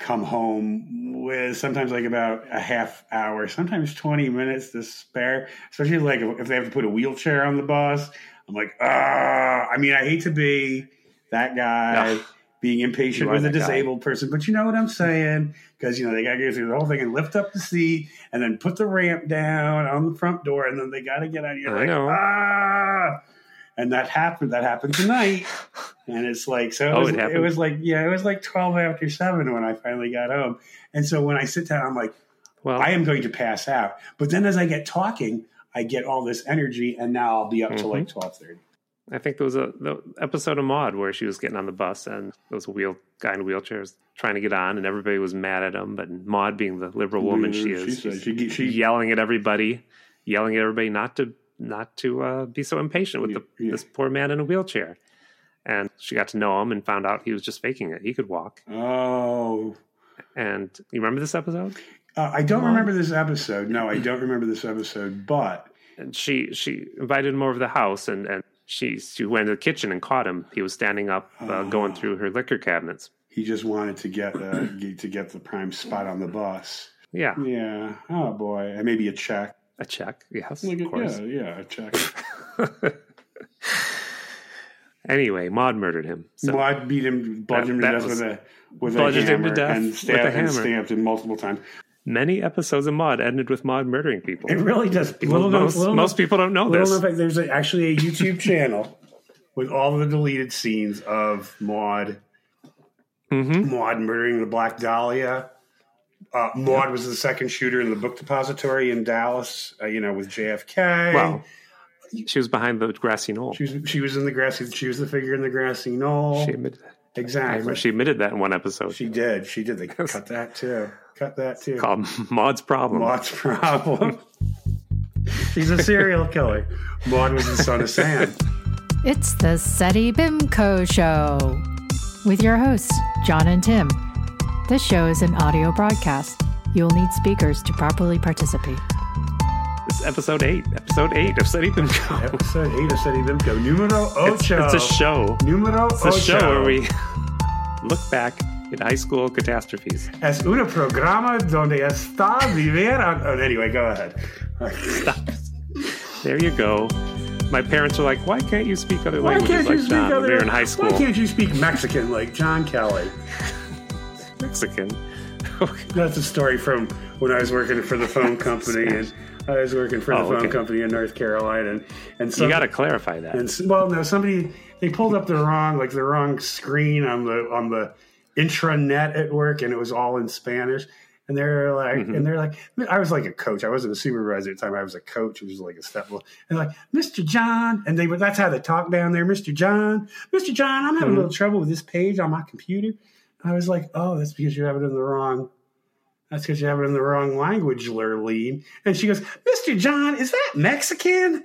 come home with sometimes like about a half hour, sometimes 20 minutes to spare, especially like if they have to put a wheelchair on the bus. I'm like, ah, I mean, I hate to be that guy. Ugh. Being impatient with a that guy. disabled person, but you know what I'm saying? Because you know they got to go through the whole thing and lift up the seat, and then put the ramp down on the front door, and then they got to get out. You're I like, know. ah, and that happened. That happened tonight, and it's like so. It, Oh, was, it it, was like yeah, it was like twelve after seven when I finally got home, and so when I sit down, I'm like, Well, I am going to pass out. But then as I get talking, I get all this energy, and now I'll be up to like twelve thirty. I think there was a the episode of Maude where she was getting on the bus and there was a wheel guy in wheelchairs trying to get on and everybody was mad at him. But Maude, being the liberal woman she is, She she's she, she, yelling at everybody, yelling at everybody not to not to uh, be so impatient with the, yeah. this poor man in a wheelchair. And she got to know him and found out he was just faking it. He could walk. Oh, And you remember this episode? uh, I don't Maude? remember this episode. No, I don't remember this episode. But And she she invited him over to the house and and she she went to the kitchen and caught him. He was standing up, uh, going through her liquor cabinets. he just wanted to get uh, to get the prime spot on the bus. Yeah, Yeah. Oh boy, and maybe a check. a check. Yes, Look of course. yeah, yeah, a check. Anyway, Maude murdered him. So Maude beat him, bludgeoned him to death with a with a bludgeoned him hammer to death and with a stabbed, and hammer. stabbed him multiple times. many episodes of Maude ended with Maude murdering people. It really does. People- Little most little most people don't know this. known there's a, actually a YouTube channel with all the deleted scenes of Maude hmm Maude murdering the Black Dahlia. Uh, Maude was the second shooter in the book depository in Dallas. Uh, you know, with JFK. Well, she was behind the grassy knoll. she was she was in the grassy. She was the figure in the grassy knoll. She admitted, I exactly. remember she admitted that in one episode. She did. She did. They cut that too. Cut that too. called Maude's Problem. Maude's problem. She's a serial killer. Maude was the son of Sam. It's the SETI BIMCO Show with your hosts, John and Tim. This show is an audio broadcast. You'll need speakers to properly participate. Is episode eight. Episode eight of Them Go. Episode eight of City Bimco. Numero It's, ocho. it's a show. Numero It's a show where we look back at high school catastrophes. Es una programa donde está vivir. Oh, anyway, go ahead. There you go. My parents were like, "Why can't you speak other Why languages can't you like speak John?" when other? we were in high school. Why can't you speak Mexican like John Kelly? Mexican. That's a story from when I was working for the phone company, and I was working for the Oh, phone okay. company in North Carolina, and and you got to clarify that. And well, no, somebody they pulled up the wrong like the wrong screen on the on the intranet at work, and it was all in Spanish. And they're like, Mhm. and they're like, I was like a coach. I wasn't a supervisor at the time. I was a coach. It was like a step. And they're like, Mr. John, and they were that's how they talk down there, Mr. John, Mr. John. I'm having Mhm. a little trouble with this page on my computer. I was like, oh, that's because you have it in the wrong. That's because you have it in the wrong language, Lurleen. And she goes, Mr. John, is that Mexican?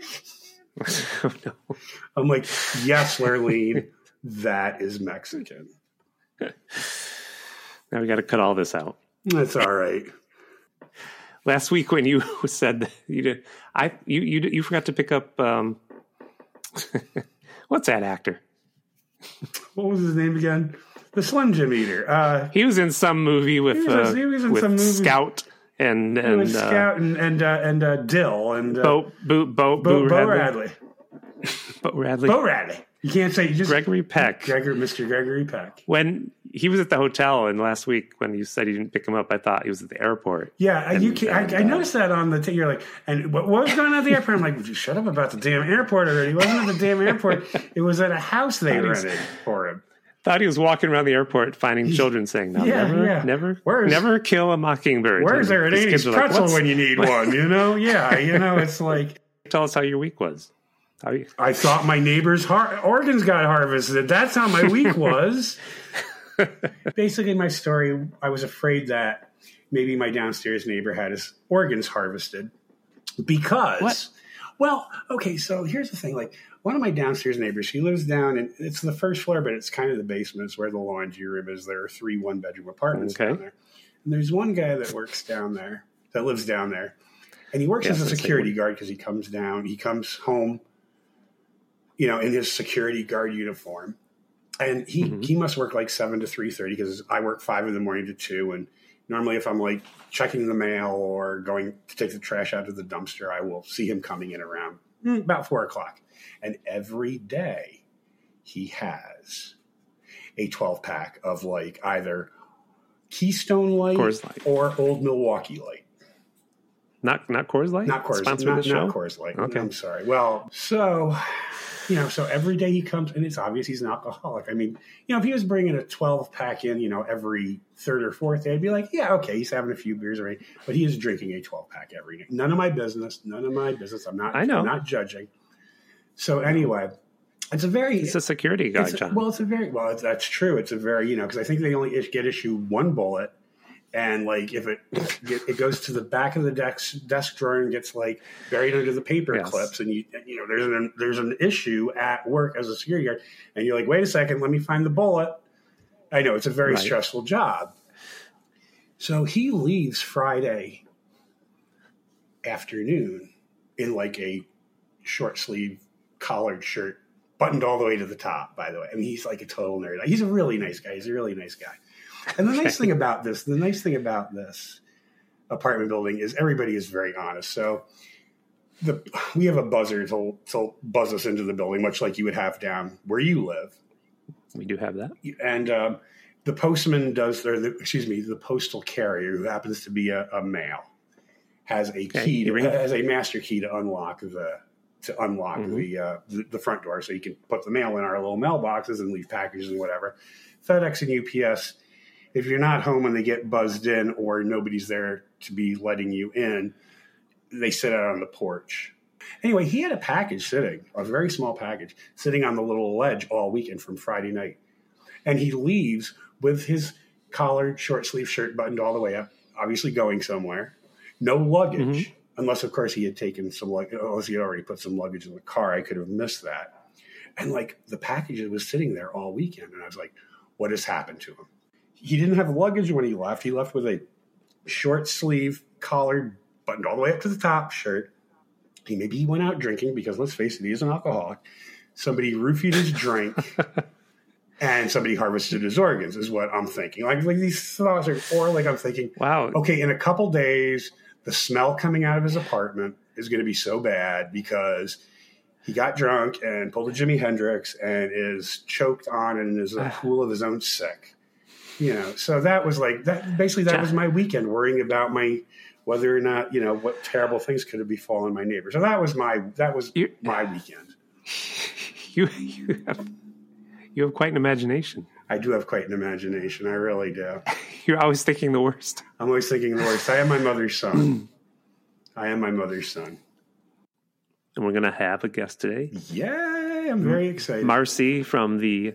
oh, no. I'm like, yes, Lurleen, that is Mexican. Now we got to cut all this out. That's all right. Last week when you said that you did, I you you you forgot to pick up. Um, what's that actor? What was his name again? The Slim Jim Eater. Uh, He was in some movie with He was- uh, he was in with some movie. Scout and and uh, Scout and and uh, and uh, Dill and uh, Bo Bo Bo, Bo, Bo, Radley. Radley. Bo Radley. Bo Radley. You can't say you just Gregory Peck. Gregory, Mr. Gregory Peck. when he was at the hotel and last week when you said you didn't pick him up, I thought he was at the airport. Yeah, you And- can, and, I, I uh, noticed that on the. T- you're like, and what, what was going on at the airport? I'm like, would you shut up about the damn airport already? It wasn't at the damn airport. It was at a house they he rented for him. Thought he was walking around the airport finding children saying, "No, Yeah, never, yeah. never, Where's- never kill a mockingbird." Where's there an his 80s kids are like, pretzel when you need one? You know? Yeah, you know, it's like. Tell us how your week was. How you, I thought my neighbor's har- organs got harvested. That's how my week was. Basically, my story I was afraid that maybe my downstairs neighbor had his organs harvested because, What? Well, okay, so here's the thing like, one of my downstairs neighbors, she lives down and it's the first floor, but it's kind of the basement. It's where the laundry room is. There are three one bedroom apartments Okay. down there. And there's one guy that works down there, that lives down there. And he works as a security guard because he comes down, he comes home, you know, in his security guard uniform. and he he must work like seven to three thirty because I work five in the morning to two, and normally if I'm like checking the mail or going to take the trash out of the dumpster, I will see him coming in around mm, about four o'clock, and every day he has a twelve pack of like either Keystone Light, Light. or Old Milwaukee Light. Not not Coors Light. Not Coors, Sponsor not, the show. not Coors Light. Okay. I'm sorry. Well, so you know, so every day he comes, and it's obvious he's an alcoholic. I mean, you know, if he was bringing a 12 pack in, you know, every third or fourth day, I'd be like, yeah, okay, he's having a few beers already, but he is drinking a 12 pack every day. None of my business. None of my business. I'm not. I know. I'm not judging. So anyway, it's a very. He's a security guy, it's a- John. well, it's a very well. It's, that's true. It's a very you know because I think they only get issue one bullet, and like if it it goes to the back of the desk desk drawer and gets like buried under the paper Yes. clips, and you you know there's an there's an issue at work as a security guard, and you're like, wait a second, let me find the bullet. I know it's a very Right. stressful job. So he leaves Friday afternoon in like a short sleeve collared shirt, buttoned all the way to the top, by the way. I mean, he's like a total nerd. He's a really nice guy. He's a really nice guy. And the nice thing about this, the nice thing about this apartment building is everybody is very honest. So the we have a buzzer to, to buzz us into the building, much like you would have down where you live we do have that. and um, the postman does, or the, excuse me, the postal carrier, who happens to be a, a male, has a Okay, key, to, has a master key to unlock the to unlock Mhm. the, uh, the the front door, so you can put the mail in our little mailboxes and leave packages and whatever. FedEx and UPS, if you're not home when they get buzzed in, or nobody's there to be letting you in, they sit out on the porch. Anyway, he had a package sitting, a very small package, sitting on the little ledge all weekend from Friday night. And he leaves with his collared short sleeve shirt buttoned all the way up, obviously going somewhere. No luggage, mm-hmm. unless, of course, he had taken some luggage, unless he had already put some luggage in the car. I could have missed that. And like the package was sitting there all weekend. And I was like, what has happened to him? He didn't have luggage when he left. He left with a short sleeve collared, buttoned all the way up to the top shirt. He maybe he went out drinking because let's face it, he is an alcoholic. Somebody roofied his drink, and somebody harvested his organs. Is what I'm thinking. Like like these thoughts are, or like I'm thinking, Wow. okay, in a couple days, the smell coming out of his apartment is going to be so bad because he got drunk and pulled a Jimi Hendrix and is choked on and is a pool of his own sick. You know, so that was like that. Basically, that was my weekend worrying about my whether or not you know what terrible things could have befallen my neighbor. So that was my that was You- my weekend. You you have you have quite an imagination. I do have quite an imagination. I really do. You're always thinking the worst. I'm always thinking the worst. I am my mother's son. I am my mother's son. And we're gonna have a guest today. Yay! I'm very excited. Marcie from the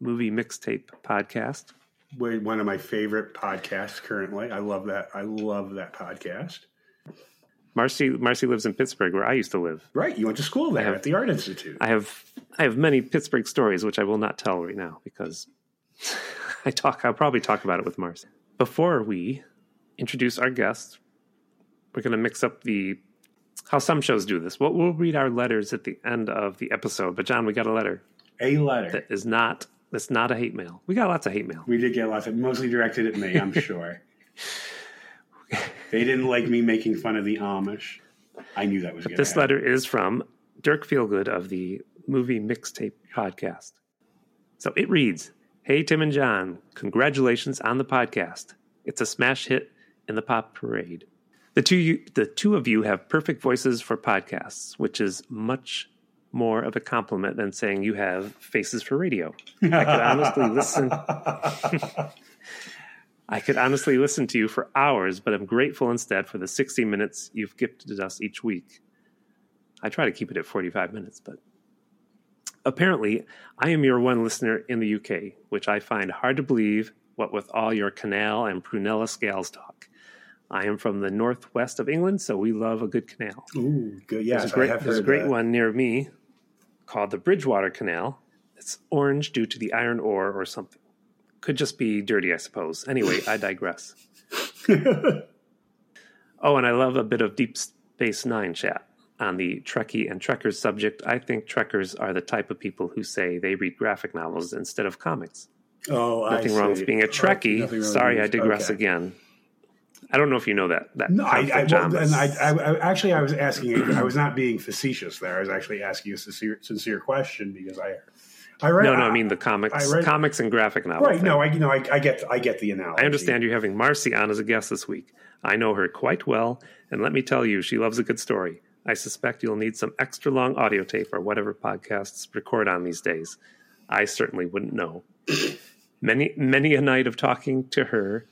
movie mixtape podcast. One of my favorite podcasts currently. I love that. I love that podcast. Marcie Marcie lives in Pittsburgh, where I used to live. Right. You went to school there at the Art Institute. I have I have many Pittsburgh stories, which I will not tell right now because I talk. I'll probably talk about it with Marcie. Before we introduce our guests, we're going to mix up the how some shows do this. We'll, we'll read our letters at the end of the episode. But John, we got a letter A letter. that is not that's not a hate mail. We got lots of hate mail. We did get lots of mostly directed at me, I'm sure. they didn't like me making fun of the Amish. I knew that was going to This letter is from Dirk Feelgood of the Movie Mixtape Podcast. So it reads Hey, Tim and John, congratulations on the podcast. It's a smash hit in the pop parade. The two, you, the two of you have perfect voices for podcasts, which is much more of a compliment than saying you have faces for radio. I could honestly listen. I could honestly listen to you for hours, but I'm grateful instead for the 60 minutes you've gifted us each week. I try to keep it at 45 minutes, but apparently I am your one listener in the UK, which I find hard to believe, what with all your canal and prunella scales talk. I am from the northwest of England, so we love a good canal. Ooh, good. Yes, There's a great, I have there's a great one near me called the Bridgewater Canal. It's orange due to the iron ore or something. Could just be dirty, I suppose. Anyway, I digress. oh, and I love a bit of Deep Space Nine chat. on the Trekkie and Trekkers subject, I think Trekkers are the type of people who say they read graphic novels instead of comics. Oh, Nothing wrong with being a Trekkie. Sorry, I digress again. I don't know if you know that. that No, I, I, well, and I, I, actually I was asking. I was not being facetious there. I was actually asking a sincere, sincere question because I, I read. no, no, I mean the comics, I read- comics and graphic novel. right. thing. No, I you know I, I get I get the analogy. I understand you're having Marcie on as a guest this week. I know her quite well, and let me tell you, she loves a good story. I suspect you'll need some extra long audio tape or whatever podcasts record on these days. I certainly wouldn't know. Many, many a night of talking to her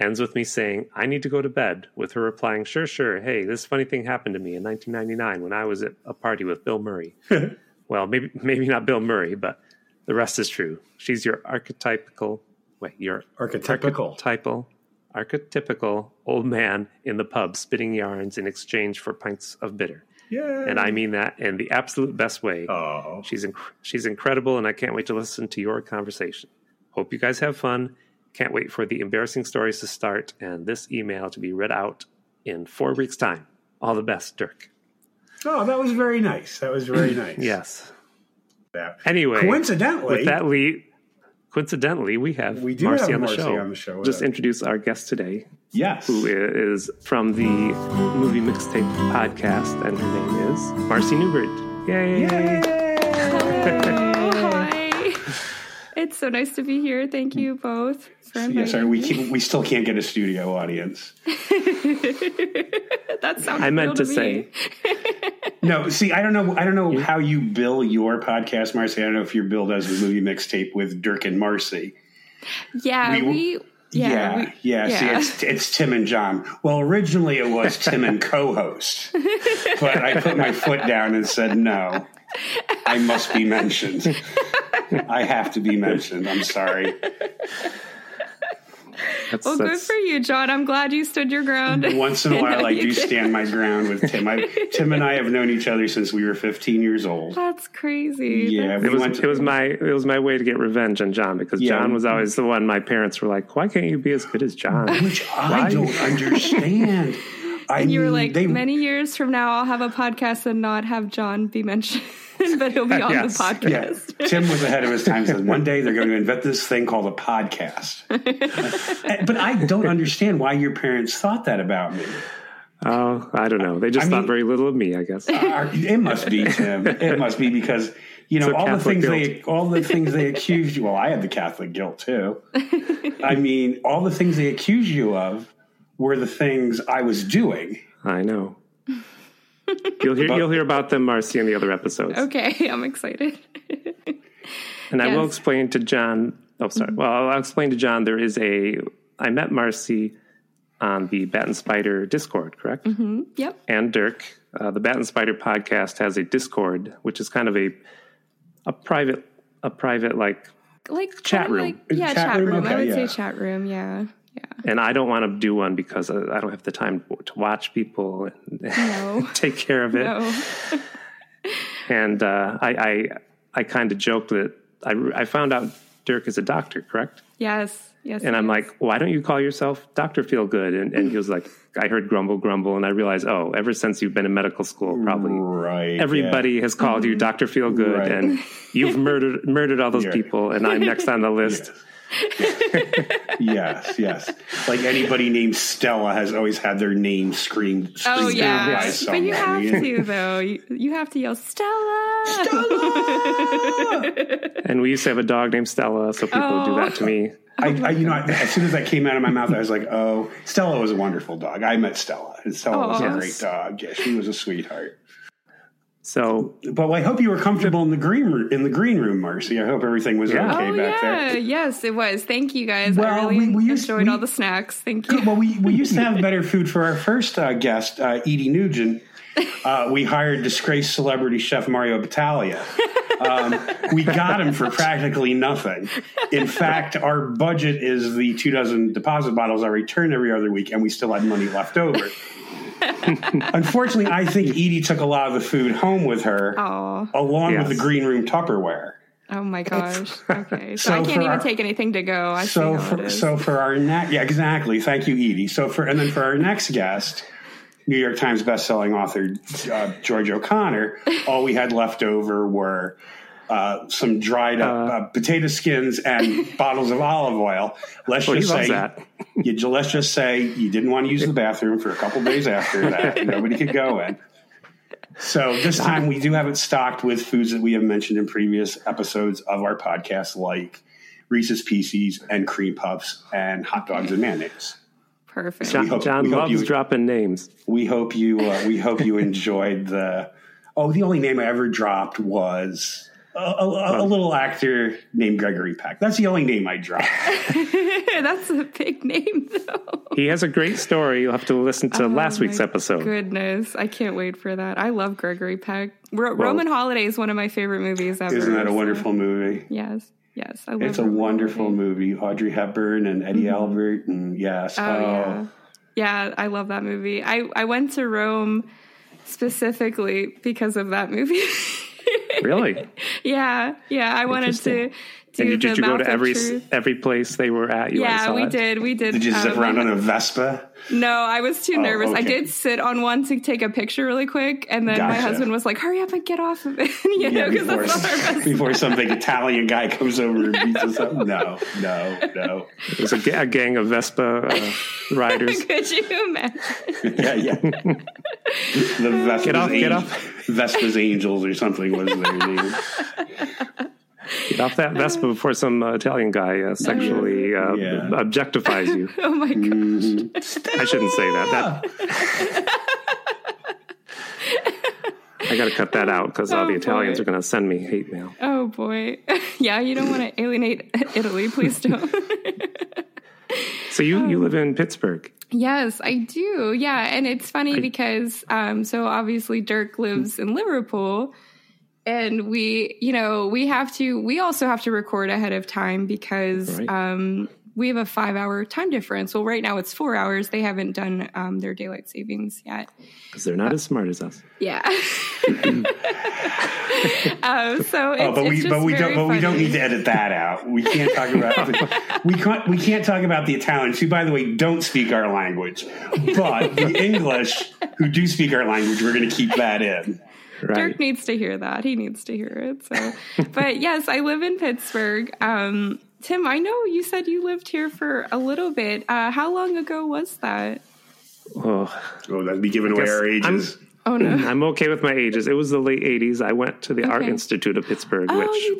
ends with me saying, I need to go to bed, with her replying, Sure, sure. Hey, this funny thing happened to me in 1999 when I was at a party with Bill Murray. well, maybe, maybe not Bill Murray, but the rest is true. She's your archetypical, wait, your archetypical. archetypal, archetypical old man in the pub spitting yarns in exchange for pints of bitter. Yeah, And I mean that in the absolute best way. Oh, She's inc- she's incredible, and I can't wait to listen to your conversation. Hope you guys have fun. Can't wait for the embarrassing stories to start and this email to be read out in four weeks' time. All the best, Dirk. oh, that was very nice. That was very nice. Yes. Yeah. Anyway, Coincidentally, with that lead, coincidentally, we have We do Marcie have on the Marcie show. on the show Just us. introduce our guest today, yes, who is from the Movie Mixtape podcast, and her name is Marcie Newbert. Yay! Hello. It's so nice to be here. Thank you both for inviting Yes, sorry, we keep, we still can't get a studio audience. that sounds I meant real to say, No, see, I don't know. I don't know how you bill your podcast, Marcie. I don't know if your bill does a movie mixtape with Dirk and Marcie. Yeah, We- we. yeah, yeah, we- yeah. See, it's it's Tim and John. Well, originally it was Tim and co-host, but I put my foot down and said no. I must be mentioned. I have to be mentioned. I'm sorry. that's, well, good for you, John. I'm glad you stood your ground. Once in a while, now I you do can- stand my ground with Tim. I, Tim and I have known each other since we were 15 years old. That's crazy. Yeah, That's- we It was to- it was my it was my way to get revenge on John because Yeah. John was always the one my parents were like, why can't you be as good as John? which I don't understand. I and you were mean, like, they, many years from now, I'll have a podcast and not have John be mentioned, but he'll be on Yes. the Yeah, podcast. Tim was ahead of his time. Said one day they're going to invent this thing called a podcast. but I don't understand why your parents thought that about me. Oh, I don't know. They just I thought mean- very little of me, I guess. Uh, Our- It must be Tim. It must be because you know So all the Catholic things they all the things they accused you. Well, I had the Catholic guilt too. I mean, all the things they accuse you of were the things I was doing. I know. You'll hear you'll hear about them, Marcie, in the other episodes. Okay, I'm excited. And I will Yes. Mm-hmm. explain to John. Oh, sorry. Well, I'll explain to John. There is a. I met Marcie on the Bat and Spider Discord, correct? yep. And Dirk. Uh, the Bat and Spider podcast has a Discord, which is kind of a a private a private like. Like Chat room. Like, yeah, Chat chat, room, room. okay, I would yeah. say chat room. Yeah. Yeah. And I don't want to do one because I I don't have the time to watch people and No. take care of it. No. And uh, I I, I kind of joked that I I found out Dirk is a doctor, correct? Yes. Yes. And I'm yes. like, why don't you call yourself Doctor Feelgood? And, and he was like, I heard grumble, grumble, and I realized, oh, ever since you've been in medical school, probably Right. everybody has called you Doctor Feelgood, Right. and you've murdered murdered all those Yeah. people, and I'm next on the list. yes, yes. Yes. Like anybody named Stella has always had their name screamed. Oh yeah, by but you have to though. You, you have to yell Stella. Stella. And we used to have a dog named Stella, so people would do that to oh. me. I, I, you know, I- as soon as that came out of my mouth, I was like, "Oh, Stella was a wonderful dog." I met Stella, and Stella was a great dog. Yeah, she was a sweetheart. So But I hope you were comfortable in the green room, in the green room, Marcie. I hope everything was Yeah. okay oh back yeah, there. yes, it was. Thank you guys. Well, I really we- we used- enjoyed we- all the snacks. Thank you. Well, we, we used to have better food for our first uh, guest, uh, Edie Nugent. Uh, we hired disgraced celebrity chef Mario Batali. Um, we got him for practically nothing. In fact, our budget is the two dozen deposit bottles I return every other week, and we still had money left over. Unfortunately, I think Edie took a lot of the food home with her, Oh, along Yes. with the green room Tupperware. oh my gosh. Okay, so, So I can't even our- take anything to go. I So see how it for, so for our next, yeah, exactly. Thank you, Edie. So for and then for our next guest, New York Times bestselling author uh, George O'Connor, all we had left over were uh, some dried up uh, potato skins and bottles of olive oil. Let's Well, just say, that. You, let's just say you didn't want to use the bathroom for a couple days after that. Nobody could go in. So this time we do have it stocked with foods that we have mentioned in previous episodes of our podcast, like Reese's Pieces and cream puffs and hot dogs and mayonnaise. Perfect. John, hope- John we loves you- dropping names. We hope you uh, we hope you enjoyed the. Oh, the only name I ever dropped was a, a, a little actor named Gregory Peck. That's the only name I dropped. That's a big name, though. He has a great story. You'll have to listen to oh last week's Oh episode. Goodness, I can't wait for that. I love Gregory Peck. Ro- Roman Holiday is one of my favorite movies ever. Isn't that a so- wonderful movie? Yes, yes, I love. It's a wonderful Holiday. movie. Audrey Hepburn and Eddie mm-hmm. Albert, and yes, Oh, yeah, oh. yeah, I love that movie. I I went to Rome specifically because of that movie. Really? yeah, yeah, I wanted to Interesting. do And you, the did you go to every Truth. every place they were at? You Yeah, saw we it? did. We did. Did you zip um, around on a Vespa? No, I was too Oh, nervous. I did sit on one to take a picture really quick, and then my husband was like, "Hurry up and get off of it," you know, before, that's not our before some big Italian guy comes over and beats us up. No, no, no. It was a, a gang of Vespa uh, riders. Could you imagine? Yeah, yeah. The Vespa's, Get off, get off. Vespa's Angels or something was their name. Get off that Vespa before some uh, Italian guy uh, sexually uh, Yeah. objectifies you. Oh my Mm. god! I shouldn't say that. That I got to cut that out because all Oh, the Italians boy. are going to send me hate mail. Oh boy! Yeah, you don't want to alienate Italy. Please don't. So you you live in Pittsburgh. Yes, I do. Yeah, and it's funny because um so obviously Dirk lives in Liverpool and we, you know, we have to we also have to record ahead of time because Right. um we have a 5-hour time difference. Well, right now it's 4 hours. They haven't done um their daylight savings yet. Because they're not as smart as us. Yeah. um so it's, Oh, but it's we just but we don't very but we don't need to edit that out. We can't talk about the, we can't we can't talk about the Italians who, by the way, don't speak our language. But the English who do speak our language, we're going to keep that in. Right. Dirk needs to hear that. He needs to hear it. So, but yes, I live in Pittsburgh. Um, Tim, I know you said you lived here for a little bit. Uh, how long ago was that? Oh, Oh, that'd be giving away guess our I'm- ages. Oh no! I'm okay with my ages. It was the late 80s. I went to the Art Institute of Pittsburgh, oh, which you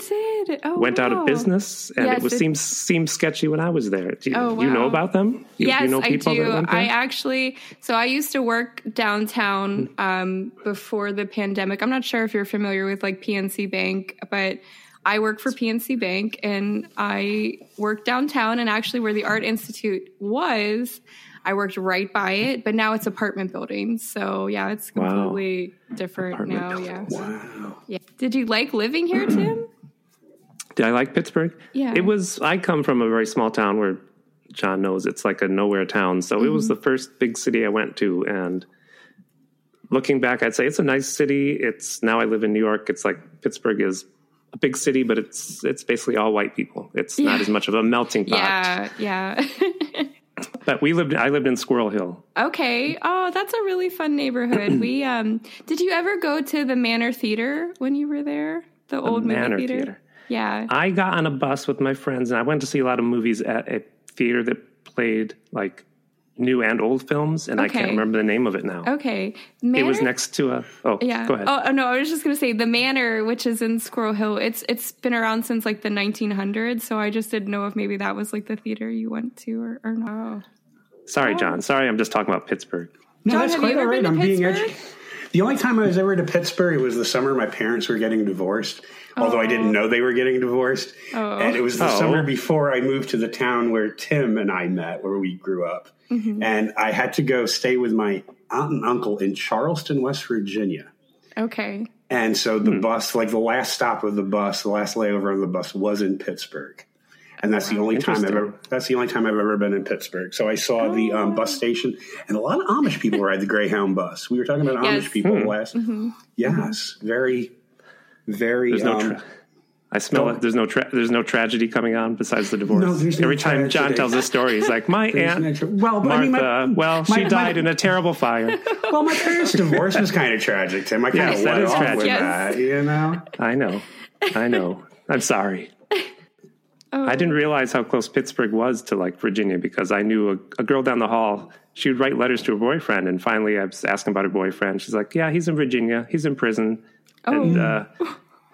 did. Oh, went out of business, and Yes, it was it- seemed seemed sketchy when I was there. Do you, Oh, you know about them? You, yes, you know I do. that went there? I actually, so I used to work downtown um, before the pandemic. I'm not sure if you're familiar with like PNC Bank, but I work for PNC Bank and I worked downtown and actually where the Art Institute was. I worked right by it, but now it's apartment buildings. So yeah, it's Wow. completely different Apartment now. buildings. Yeah. Wow. yeah. Did you like living here, Tim? Did I like Pittsburgh? Yeah. It was, I come from a very small town where John knows it's like a nowhere town. So it Mm-hmm. was the first big city I went to. And looking back, I'd say it's a nice city. It's now I live in New York. It's like Pittsburgh is a big city, but it's it's basically all white people. It's not as much of a melting pot. Yeah, yeah. But we lived, I lived in Squirrel Hill. Okay. Oh, that's a really fun neighborhood. we um did you ever go to the Manor Theater when you were there? The, old Manor, Manor Theater? Theater. Yeah. I got on a bus with my friends and I went to see a lot of movies at a theater that played like new and old films, and I can't remember the name of it now. okay. Manor, It was next to a. Oh, Yeah. Go ahead. Oh no, I was just gonna say the Manor, which is in Squirrel Hill. It's it's been around since like the 1900s. So I just didn't know if maybe that was like the theater you went to or, or not. Sorry, John. Sorry, I'm just talking about Pittsburgh. No, John, that's quite all right. I'm being Pittsburgh? educated. The only time I was ever to Pittsburgh, was the summer my parents were getting divorced. Although I didn't know they were getting divorced, Oh. and it was the Oh. summer before I moved to the town where Tim and I met, where we grew up. Mm-hmm. And I had to go stay with my aunt and uncle in Charleston, West Virginia. Okay. And so the bus, like the last stop of the bus, the last layover of the bus was in Pittsburgh. And that's the only time I've ever that's the only time I've ever been in Pittsburgh. So I saw the um, bus station and a lot of Amish people ride the Greyhound bus. We were talking about Yes. Amish people Hmm. last. Yes, very very There's no. um, Tra- I smell Don't- it. There's no tra- there's no tragedy coming on besides the divorce. No, there's no Every time John tells a story, he's like, "My aunt no tra- well, but Martha. I mean, my- well, my- she my- died in a terrible fire." Well, my parents' divorce was kind of tragic, Tim. I kind Yes, of that let off tragic. with Yes. that, you know. I know, I know. I'm sorry. Oh. I didn't realize how close Pittsburgh was to like Virginia because I knew a, a girl down the hall. She would write letters to her boyfriend, and finally, I was asking about her boyfriend. She's like, "Yeah, he's in Virginia. He's in prison." And uh,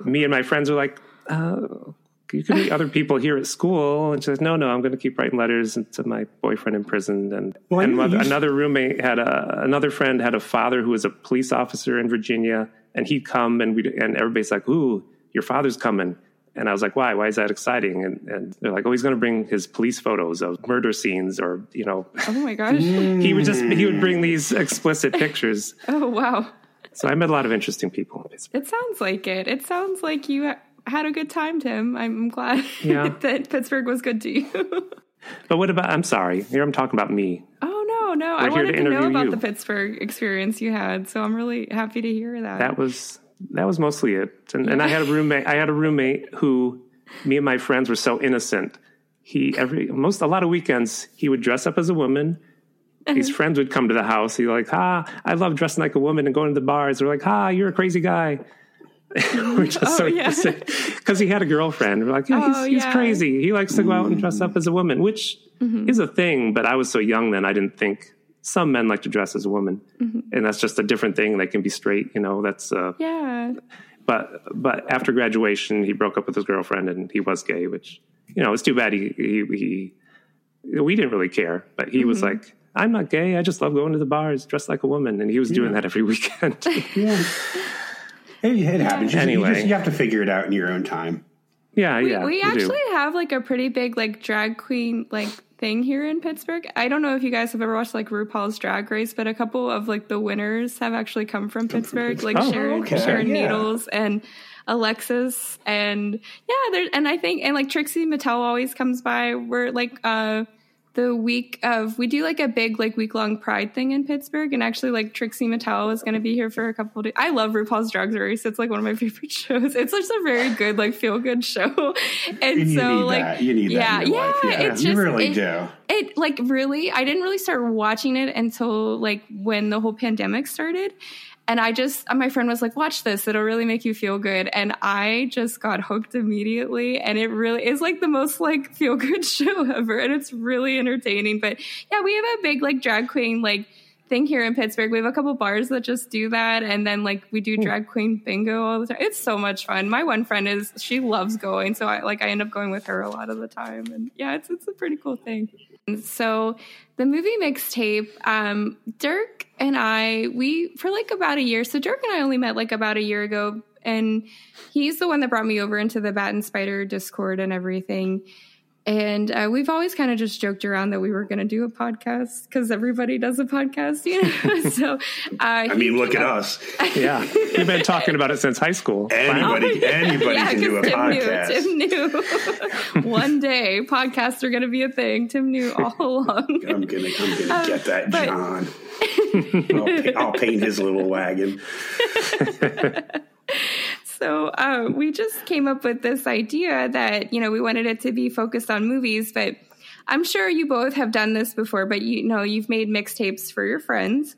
me and my friends were like, "Oh, you could meet other people here at school." And she says, "No, no, I'm going to keep writing letters to my boyfriend in prison." And, Well, and know you- another roommate had a another friend had a father who was a police officer in Virginia, and he'd come and we and everybody's like, "Ooh, your father's coming." And I was like, why? Why is that exciting? And, and they're like, oh, he's going to bring his police photos of murder scenes or, you know, Oh my gosh. he would just, he would bring these explicit pictures. Oh wow. So I met a lot of interesting people in Pittsburgh. It sounds like it. It sounds like you ha- had a good time, Tim. I'm glad Yeah. that Pittsburgh was good to you. But what about, I'm sorry, here I'm talking about me. oh no, no. I We're here wanted to to, know about you. the Pittsburgh experience you had, so I'm really happy to hear that. That was, that was mostly it. And, and I had a roommate, I had a roommate who, me and my friends were so innocent. He, every, most, a lot of weekends, he would dress up as a woman. His friends would come to the house. He'd like, ah, I love dressing like a woman and going to the bars. They're like, ah, you're a crazy guy. We're just Oh, so yeah. because he had a girlfriend. We're like, yeah, he's, Oh, he's crazy. He likes to go out and dress up as a woman, which Mm-hmm. is a thing. But I was so young then, I didn't think some men like to dress as a woman, Mm-hmm. and that's just a different thing. They can be straight, you know. That's uh, yeah. but but after graduation, he broke up with his girlfriend, and he was gay, which you know it's too bad. He he, he we didn't really care, but he was like, I'm not gay. I just love going to the bars, dressed like a woman, and he was doing that every weekend. Yeah. It, it happens. You, you Anyway. just, you have to figure it out in your own time. Yeah, We, yeah, we actually do. have like a pretty big like drag queen like thing here in Pittsburgh. I don't know if you guys have ever watched like RuPaul's Drag Race, but a couple of like the winners have actually come from Pittsburgh, like Oh, Sharon, okay, Sharon yeah. Needles and Alexis, and yeah, there and I think and like Trixie Mattel always comes by. We're like uh the week of we do like a big like week long pride thing in Pittsburgh and actually like Trixie Mattel is going to be here for a couple of days. I love RuPaul's Drag Race. It's like one of my favorite shows. It's just a very good like feel good show. And, so like that. You need yeah, that yeah. Yeah, it's you just really it, do. it like really I didn't really start watching it until like when the whole pandemic started. And I just, my friend was like, watch this. It'll really make you feel good. And I just got hooked immediately. And it really is like the most like feel good show ever. And it's really entertaining. But yeah, we have a big like drag queen like thing here in Pittsburgh. We have a couple bars that just do that. And then like we do drag queen bingo all the time. It's so much fun. My one friend is, she loves going. So I like, I end up going with her a lot of the time. And yeah, it's, it's a pretty cool thing. And so the movie mixtape, um, Dirk and I, we for like about a year. So Dirk and I only met like about a year ago, and he's the one that brought me over into the Bat and Spider Discord and everything. And uh, we've always kind of just joked around that we were going to do a podcast because everybody does a podcast, you know. so uh, I mean, look at us. yeah. We've been talking about it since high school. Anybody, anybody yeah, can do a 'cause Tim podcast. knew. Tim knew. One day, podcasts are going to be a thing. Tim knew all along. I'm gonna, I'm gonna get that, Um, but- John. I'll, pa- I'll paint his little wagon. So uh, we just came up with this idea that you know we wanted it to be focused on movies, but I'm sure you both have done this before. But you know you've made mixtapes for your friends,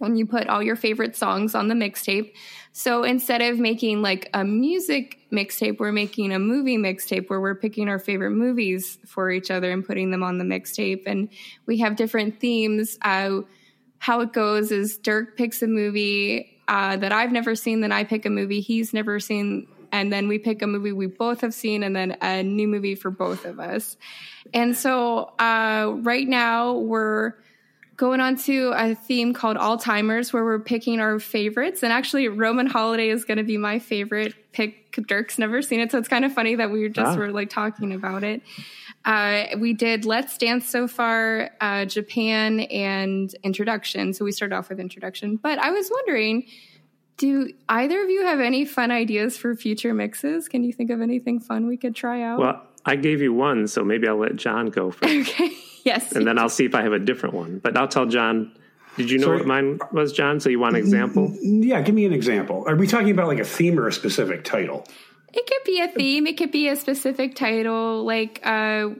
and you put all your favorite songs on the mixtape. So instead of making like a music mixtape, we're making a movie mixtape where we're picking our favorite movies for each other and putting them on the mixtape. And we have different themes. Uh, how it goes is Dirk picks a movie uh, that I've never seen, then I pick a movie he's never seen, and then we pick a movie we both have seen, and then a new movie for both of us. And so uh, right now we're going on to a theme called All Timers, where we're picking our favorites. And actually, Roman Holiday is going to be my favorite pick. Dirk's never seen it, so it's kind of funny that we just Ah. were like talking about it. Uh, we did Let's Dance so far, uh, Japan, and Introduction. So we started off with Introduction. But I was wondering, do either of you have any fun ideas for future mixes? Can you think of anything fun we could try out? Well, I gave you one, so maybe I'll let John go first, okay. Yes. and then I'll see if I have a different one. But I'll tell John. Did you know Sorry. what mine was, John? So you want an example? Yeah, give me an example. Are we talking about like a theme or a specific title? It could be a theme. It could be a specific title. Like uh,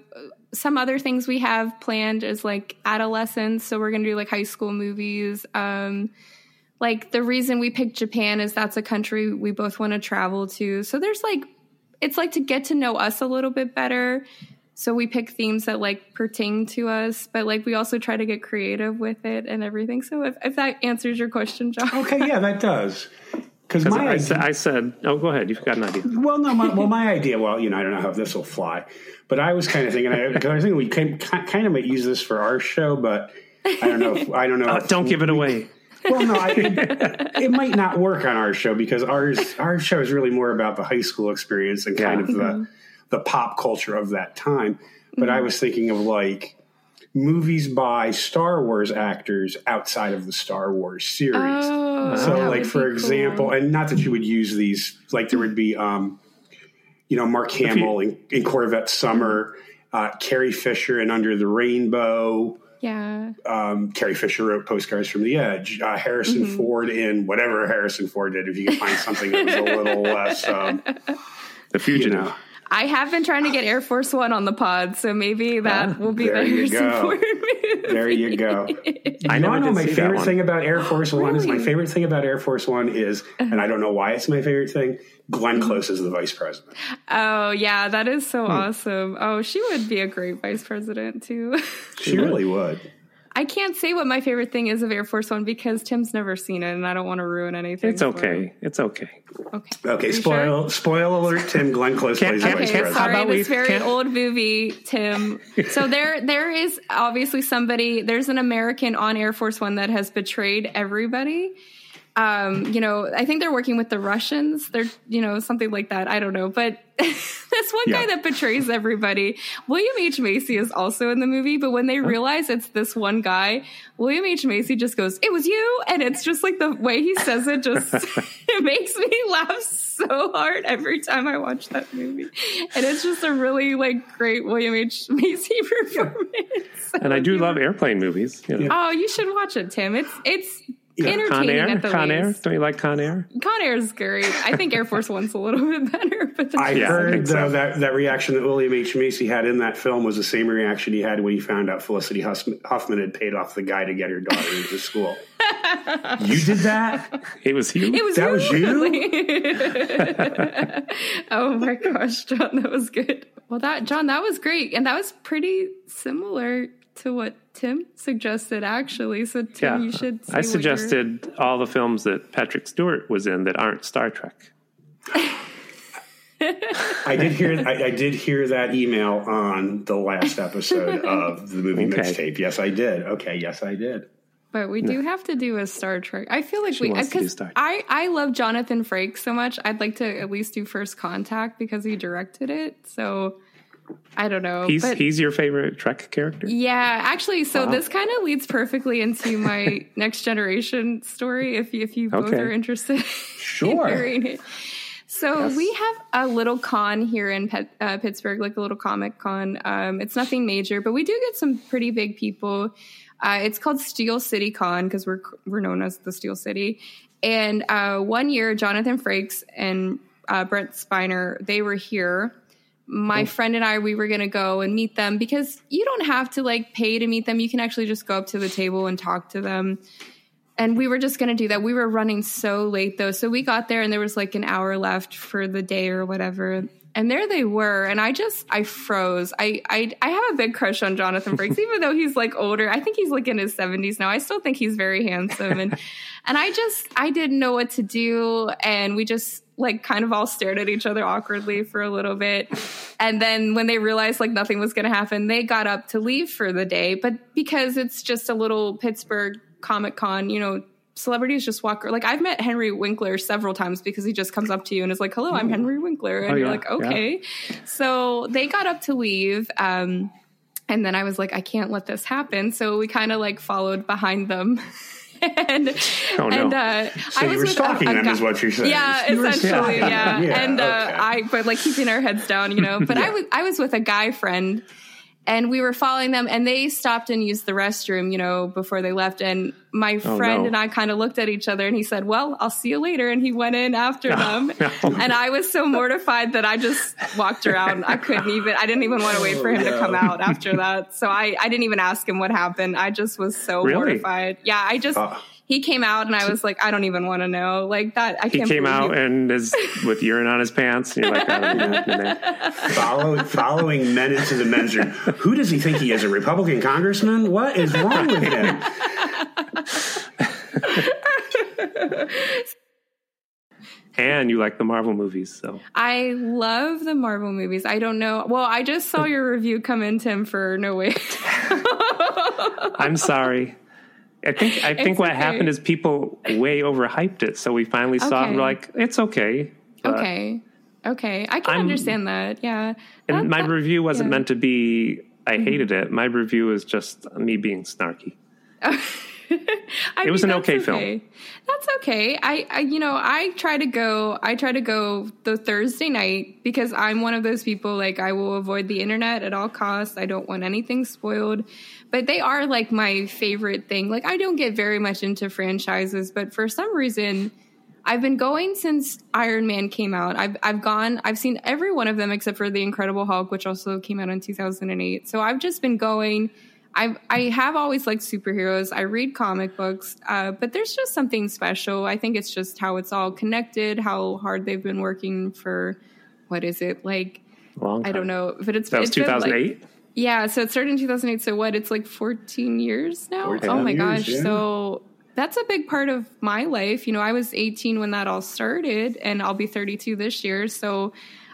some other things we have planned is like adolescence. So we're gonna do like high school movies. Um, like the reason we picked Japan is that's a country we both want to travel to. So there's like it's like to get to know us a little bit better. So we pick themes that like pertain to us, but like we also try to get creative with it and everything. So if, if that answers your question, John. Okay, yeah, that does. Because Because my I, idea, I said, oh, go ahead. You've got an idea. well, no, my, well, my idea, well, you know, I don't know how this will fly, but I was kind of thinking, I, I was thinking we can, kind of might use this for our show, but I don't know. If, I don't know. Uh, if don't give it we- away. Well, no, I, it, it might not work on our show because ours our show is really more about the high school experience and kind Yeah. of the the pop culture of that time. But I was thinking of like movies by Star Wars actors outside of the Star Wars series. Oh, so, that like would for be example, cool. and not that you would use these, like there would be, um, you know, Mark Hamill in, in Corvette Summer, uh, Carrie Fisher in Under the Rainbow yeah, um, Carrie Fisher wrote Postcards from the Edge. Uh, Harrison Mm-hmm. Ford in whatever Harrison Ford did. If you could find something that was a little less, um, The you Fugitive. know, I have been trying to get Air Force One on the pod, so maybe that will be there the you go. There you go. I You never wanna know my favorite thing about Air Force One is my favorite thing about Air Force One is, and I don't know why it's my favorite thing. Glenn Close is the vice president. Oh yeah, that is so Hmm. awesome. Oh, she would be a great vice president too. She really would. I can't say what my favorite thing is of Air Force One because Tim's never seen it, and I don't want to ruin anything. It's okay. him. It's okay. Okay. Okay, You spoil spoil alert. Tim Glenn Close Can't- plays the can't- vice Okay, How president. sorry, about we- this very can't- old movie, Tim. So there, there is obviously somebody. There's an American on Air Force One that has betrayed everybody. Um, you know, I think they're working with the Russians. They're, you know, something like that. I don't know, but this one guy that betrays everybody. William H Macy is also in the movie, but when they realize it's this one guy, William H Macy just goes, "It was you," and it's just like the way he says it. Just it makes me laugh so hard every time I watch that movie, and it's just a really like great William H Macy performance. And I do love airplane movies. You know. Oh, you should watch it, Tim. It's it's Yeah. Con entertaining Air? at the Con Air? least. Don't you like Con Air? Con Air is great. I think Air Force One's a little bit better, but I Yeah, I heard think though so. that that reaction that William H Macy had in that film was the same reaction he had when he found out Felicity Hus- Huffman had paid off the guy to get her daughter into school. you did that? It was you. it was That was you. oh my gosh, John, that was good. Well, that John, that was great, and that was pretty similar to what Tim suggested, actually. So Tim, yeah. you should. I what your- suggested all the films that Patrick Stewart was in that aren't Star Trek. I did hear I, I did hear that email on the last episode of the movie Okay. mixtape. Yes, I did. Okay, yes, I did. But we do have to do a Star Trek. I feel like She we wants to because I I love Jonathan Frakes so much. I'd like to at least do First Contact because he directed it. So I don't know. He's but he's your favorite Trek character. yeah, actually, so Wow. this kind of leads perfectly into my next generation story. If you, if you both Okay. are interested, Sure. in hearing it. So Yes. we have a little con here in Pet, uh, Pittsburgh, like a little comic con. Um, it's nothing major, but we do get some pretty big people. Uh, it's called Steel City Con because we're we're known as the Steel City. And uh, one year, Jonathan Frakes and uh, Brent Spiner they were here. My oh. friend and I, we were going to go and meet them because you don't have to like pay to meet them. You can actually just go up to the table and talk to them and we were just going to do that. We were running so late though. So we got there and there was like an hour left for the day or whatever. And there they were. And I just, I froze. I, I, I have a big crush on Jonathan Frakes, even though he's like older. I think he's like in his seventies now. I still think he's very handsome. And, and I just, I didn't know what to do. And we just like kind of all stared at each other awkwardly for a little bit. And then when they realized like nothing was going to happen, they got up to leave for the day. But because it's just a little Pittsburgh Comic Con, you know, celebrities just walk. Like I've met Henry Winkler several times because he just comes up to you and is like, "Hello, I'm Henry Winkler," and Oh, you're yeah, like, yeah. "Okay." So they got up to leave. Um, and then I was like, I can't let this happen. So we kind of like followed behind them. and Oh, no. and uh, So I you was were with a- stalking a them, guy- is what you're saying. yeah, You essentially, stalking yeah. Yeah, and uh, okay. I, but like keeping our heads down, you know. But I was, I was with a guy friend, and we were following them and they stopped and used the restroom you know before they left and my Oh, friend no. and i kind of looked at each other and he said well i'll see you later and he went in after them no. and i was so mortified that i just walked around i couldn't even i didn't even want to wait for him to come out after that so i i didn't even ask him what happened i just was so Really? mortified yeah i just Uh. He came out and i was like i don't even want to know like that i can't He came out he- and is with urine on his pants. And you're like, oh, yeah, yeah. Follow, following men into the men's room. Who does he think he is? A Republican congressman? What is wrong with him? and you like the Marvel movies, so I love the Marvel movies. I don't know. Well, I just saw your review come in, Tim, for No Way. I'm sorry. I think I think what okay. happened is people way overhyped it, so we finally saw it. and We're like, it's okay. Okay. Okay. I can I'm- understand that. Yeah. And That- my that- review wasn't yeah. Mm-hmm. meant to be. I hated it. My review is just me being snarky. It was an that's okay film. That's okay. I, I, you know, I try to go. I try to go the Thursday night because I'm one of those people. Like, I will avoid the internet at all costs. I don't want anything spoiled. But they are like my favorite thing. Like, I don't get very much into franchises, but for some reason, I've been going since Iron Man came out. I've I've gone. I've seen every one of them except for the Incredible Hulk, which also came out in 2008. So I've just been going. I I have always liked superheroes. I read comic books, uh, but there's just something special. I think it's just how it's all connected, how hard they've been working for. What is it like? Long I don't know, but it's That was it's been, like- 2008. yeah, so it started in 2008. So what? It's like 14 years now. 14 oh my years, gosh. yeah. So that's a big part of my life. You know, I was 18 when that all started, and I'll be 32 this year. So,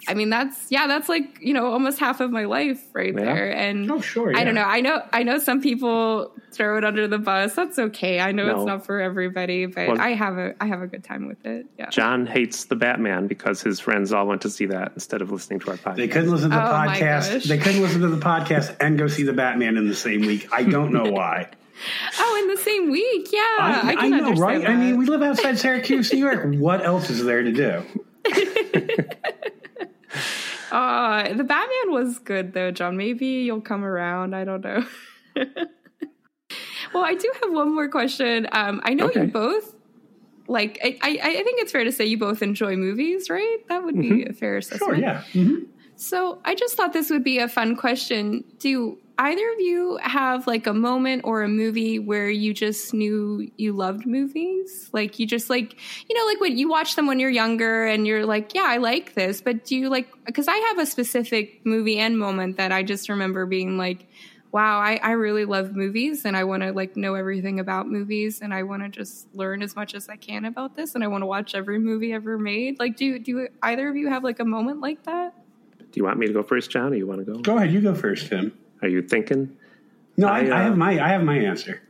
I mean, that's yeah, that's like you know almost half of my life right Yeah. there. And Oh, sure, yeah. I don't know. I know. I know some people throw it under the bus. That's okay. I know No. it's not for everybody, but Well- I have a I have a good time with it. Yeah. John hates the Batman because his friends all went to see that instead of listening to our podcast. They couldn't listen to the Oh, podcast. They couldn't listen to the podcast and go see the Batman in the same week. I don't know why. Oh, in the same week. Yeah, I, can know, understand right? I mean, we live outside Syracuse, New York. What else is there to do? Uh, the Batman was good though, John. Maybe you'll come around. I don't know. well, I do have one more question. Um, I know Okay. you both like. I, I, I think it's fair to say you both enjoy movies, right? That would be a fair assessment. Sure, yeah. Mhm. So I just thought this would be a fun question. Do either of you have like a moment or a movie where you just knew you loved movies? Like you just like, you know, like when you watch them when you're younger and you're like, yeah, I like this. But do you like, because I have a specific movie and moment that I just remember being like, wow, I, I really love movies and I want to like know everything about movies and I want to just learn as much as I can about this and I want to watch every movie ever made. Like, do, do either of you have like a moment like that? Do you want me to go first, John, or you want to go? Go ahead. You go first, Tim. Are you thinking? No, I, I, I uh, have my I have my answer.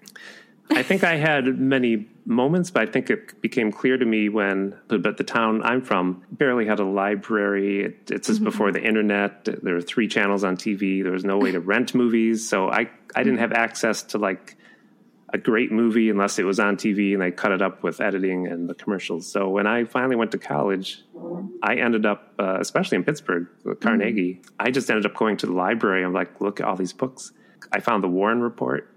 I think I had many moments, but I think it became clear to me when, but the town I'm from barely had a library. It, it's just before the internet. There were three channels on TV. There was no way to rent movies, so I I didn't have access to like a great movie unless it was on TV and they cut it up with editing and the commercials. So when I finally went to college, I ended up, uh, especially in Pittsburgh, Carnegie, I just ended up going to the library. I'm like, look at all these books. I found the Warren Report.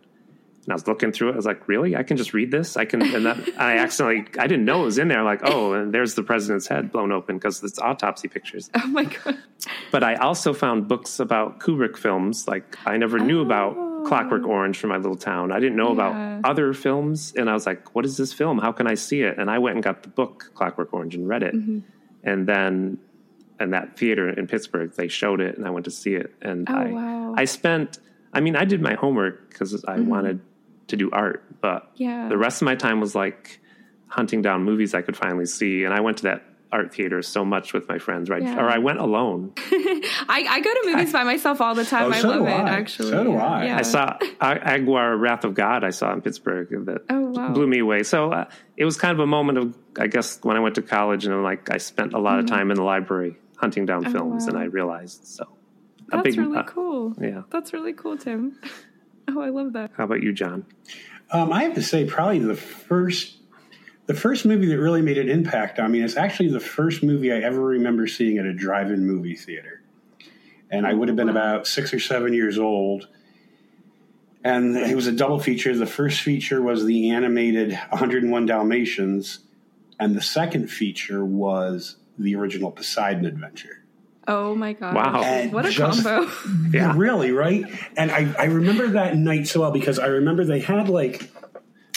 And I was looking through it. I was like, really? I can just read this? I can. And that, I accidentally, I didn't know it was in there. Like, oh, and there's the president's head blown open because it's autopsy pictures. Oh my god. But I also found books about Kubrick films. Like, I never knew about Clockwork oh. Orange from my little town. I didn't know Yeah. about other films. And I was like, what is this film? How can I see it? And I went and got the book, Clockwork Orange, and read it. Mm-hmm. And then in that theater in Pittsburgh, they showed it, and I went to see it. And Oh, I, wow. I spent, I mean, I did my homework because I mm-hmm. wanted to do art, but Yeah. the rest of my time was like hunting down movies I could finally see. And I went to that art theater so much with my friends, right? Yeah. Or I went alone. I, I go to movies by myself all the time. Oh, I so love it, I. actually. So do I. Yeah. I saw A- Aguirre Wrath of God. I saw in Pittsburgh that Oh, wow. blew me away. So uh, it was kind of a moment of, I guess, when I went to college and like I spent a lot of time in the library hunting down films, and Mm-hmm. Oh, wow. I realized so. That's really uh, cool. Yeah. That's really cool, Tim. Oh, I love that. How about you, John? Um, I have to say, probably the first, the first movie that really made an impact on me is actually the first movie I ever remember seeing at a drive-in movie theater, and I would have been about six or seven years old. And it was a double feature. The first feature was the animated 101 Dalmatians, and the second feature was the original Poseidon Adventure. Oh my god! Wow. And what a just- combo! Yeah. Really, right? And I, I remember that night so well because I remember they had like,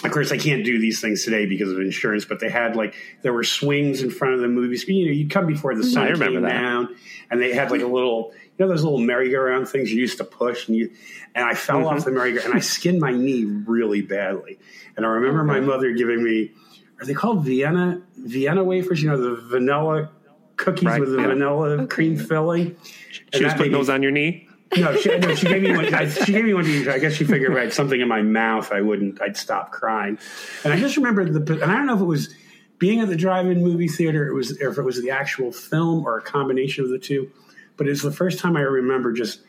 of course, I can't do these things today because of insurance, but they had like, there were swings in front of the movie screen. You know, you'd come before the mm-hmm. sun came that. down, and they had like a little, you know, those little merry-go-round things you used to push, and you, and I fell off mm-hmm. the merry-go-round and I skinned my knee really badly. And I remember my mother giving me, are they called Vienna Vienna wafers? You know, the vanilla cookies Right, with the yeah. vanilla cream filling. She And was putting those on your knee. No, she, no, she gave me one. I, she gave me one. to- I guess she figured if I had something in my mouth, I wouldn't. I'd stop crying. And I just remember the. And I don't know if it was being at the drive-in movie theater. It was, or if it was the actual film or a combination of the two. But it's the first time I remember just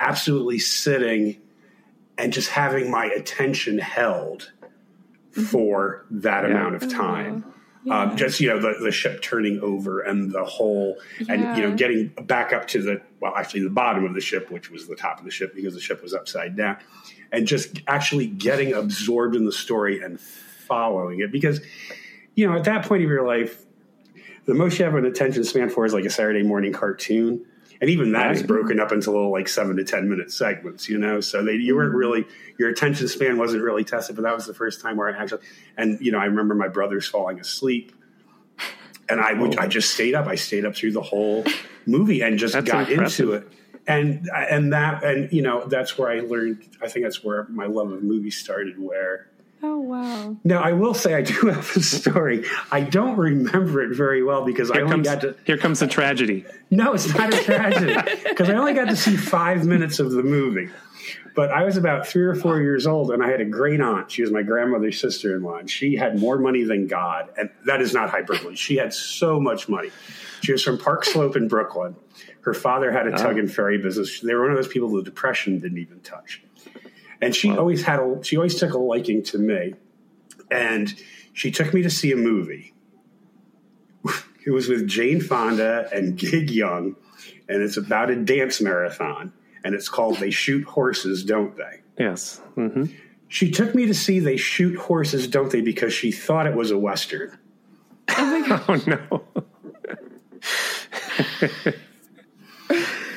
absolutely sitting and just having my attention held for that amount of time. Oh. Um, just you know the, the ship turning over and the whole and you know getting back up to the well actually the bottom of the ship which was the top of the ship because the ship was upside down and just actually getting absorbed in the story and following it. Because you know at that point of your life the most you have an attention span for is like a saturday morning cartoon and even that is Right. broken up into little like seven to ten minute segments you know so they you Mm-hmm. weren't really your attention span wasn't really tested but that was the first time where i actually and you know i remember my brothers falling asleep and I would I just stayed up. I stayed up through the whole movie and just That's got impressive. into it. And and that and you know that's where I learned. I think that's where my love of movies started. Where Oh wow! now I will say I do have a story. I don't remember it very well because I Here only comes, got to. here comes the tragedy. No, it's not a tragedy because I only got to see five minutes of the movie. But I was about three or four years old, and I had a great aunt. She was my grandmother's sister in law, and she had more money than God. And that is not hyperbole. She had so much money. She was from Park Slope in Brooklyn. Her father had a uh-huh. tug and ferry business. They were one of those people the depression didn't even touch. And she always had a she always took a liking to me. And she took me to see a movie. It was with Jane Fonda and Gig Young, and it's about a dance marathon, and it's called They Shoot Horses, Don't They? Yes. hmm She took me to see They Shoot Horses, Don't They? because she thought it was a Western. Oh no.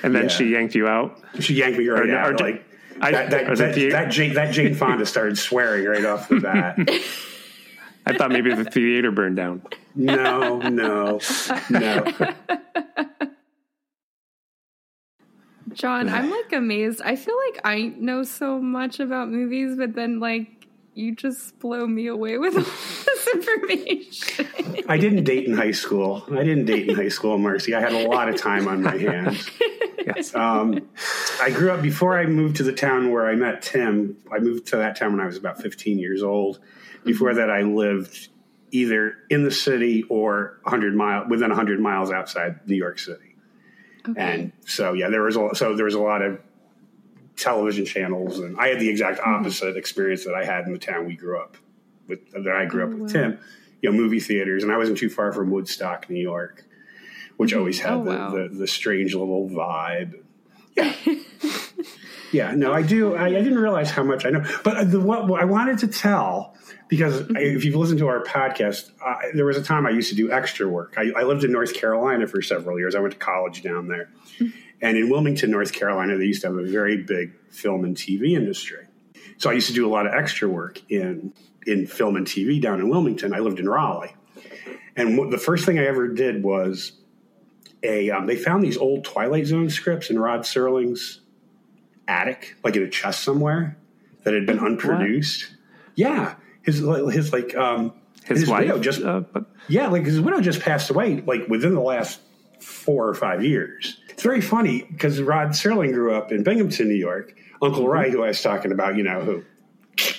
and then Yeah. she yanked you out. She yanked me right Or- out. or- like, I, that, that, or the that, thea- that, Jane, that Jane Fonda started swearing right off the bat. I thought maybe the theater burned down. No, no, no. John, I'm like amazed. I feel like I know so much about movies, but then like you just blow me away with all this information. I didn't date in high school. I didn't date in high school, Marcie. I had a lot of time on my hands. Yes. Um, I grew up before I moved to the town where I met Tim. I moved to that town when I was about 15 years old. Before that, I lived either in the city or 100 mile within 100 miles outside New York City. And so, yeah, there was a, so there was a lot of television channels, and I had the exact opposite experience that I had in the town we grew up with. That I grew up with Tim, you know, movie theaters, and I wasn't too far from Woodstock, New York, which mm-hmm. always had Oh, the, wow. the the strange little vibe. Yeah, yeah. No, I do. I, I didn't realize how much I know, but the, what, what I wanted to tell because I, mm-hmm. if you've listened to our podcast, there was a time I used to do extra work. I, I lived in North Carolina for several years. I went to college down there. Mm-hmm. And in Wilmington, North Carolina, they used to have a very big film and TV industry. So I used to do a lot of extra work in in film and TV down in Wilmington. I lived in Raleigh, and what, the first thing I ever did was a. Um, they found these old Twilight Zone scripts in Rod Serling's attic, like in a chest somewhere, that had been unproduced. Yeah, his his like um, His, wife widow just uh, but yeah, like his widow just passed away, like within the last four or five years. It's very funny because Rod Serling grew up in Binghamton, New York. Uncle Ray, who I was talking about, you know, who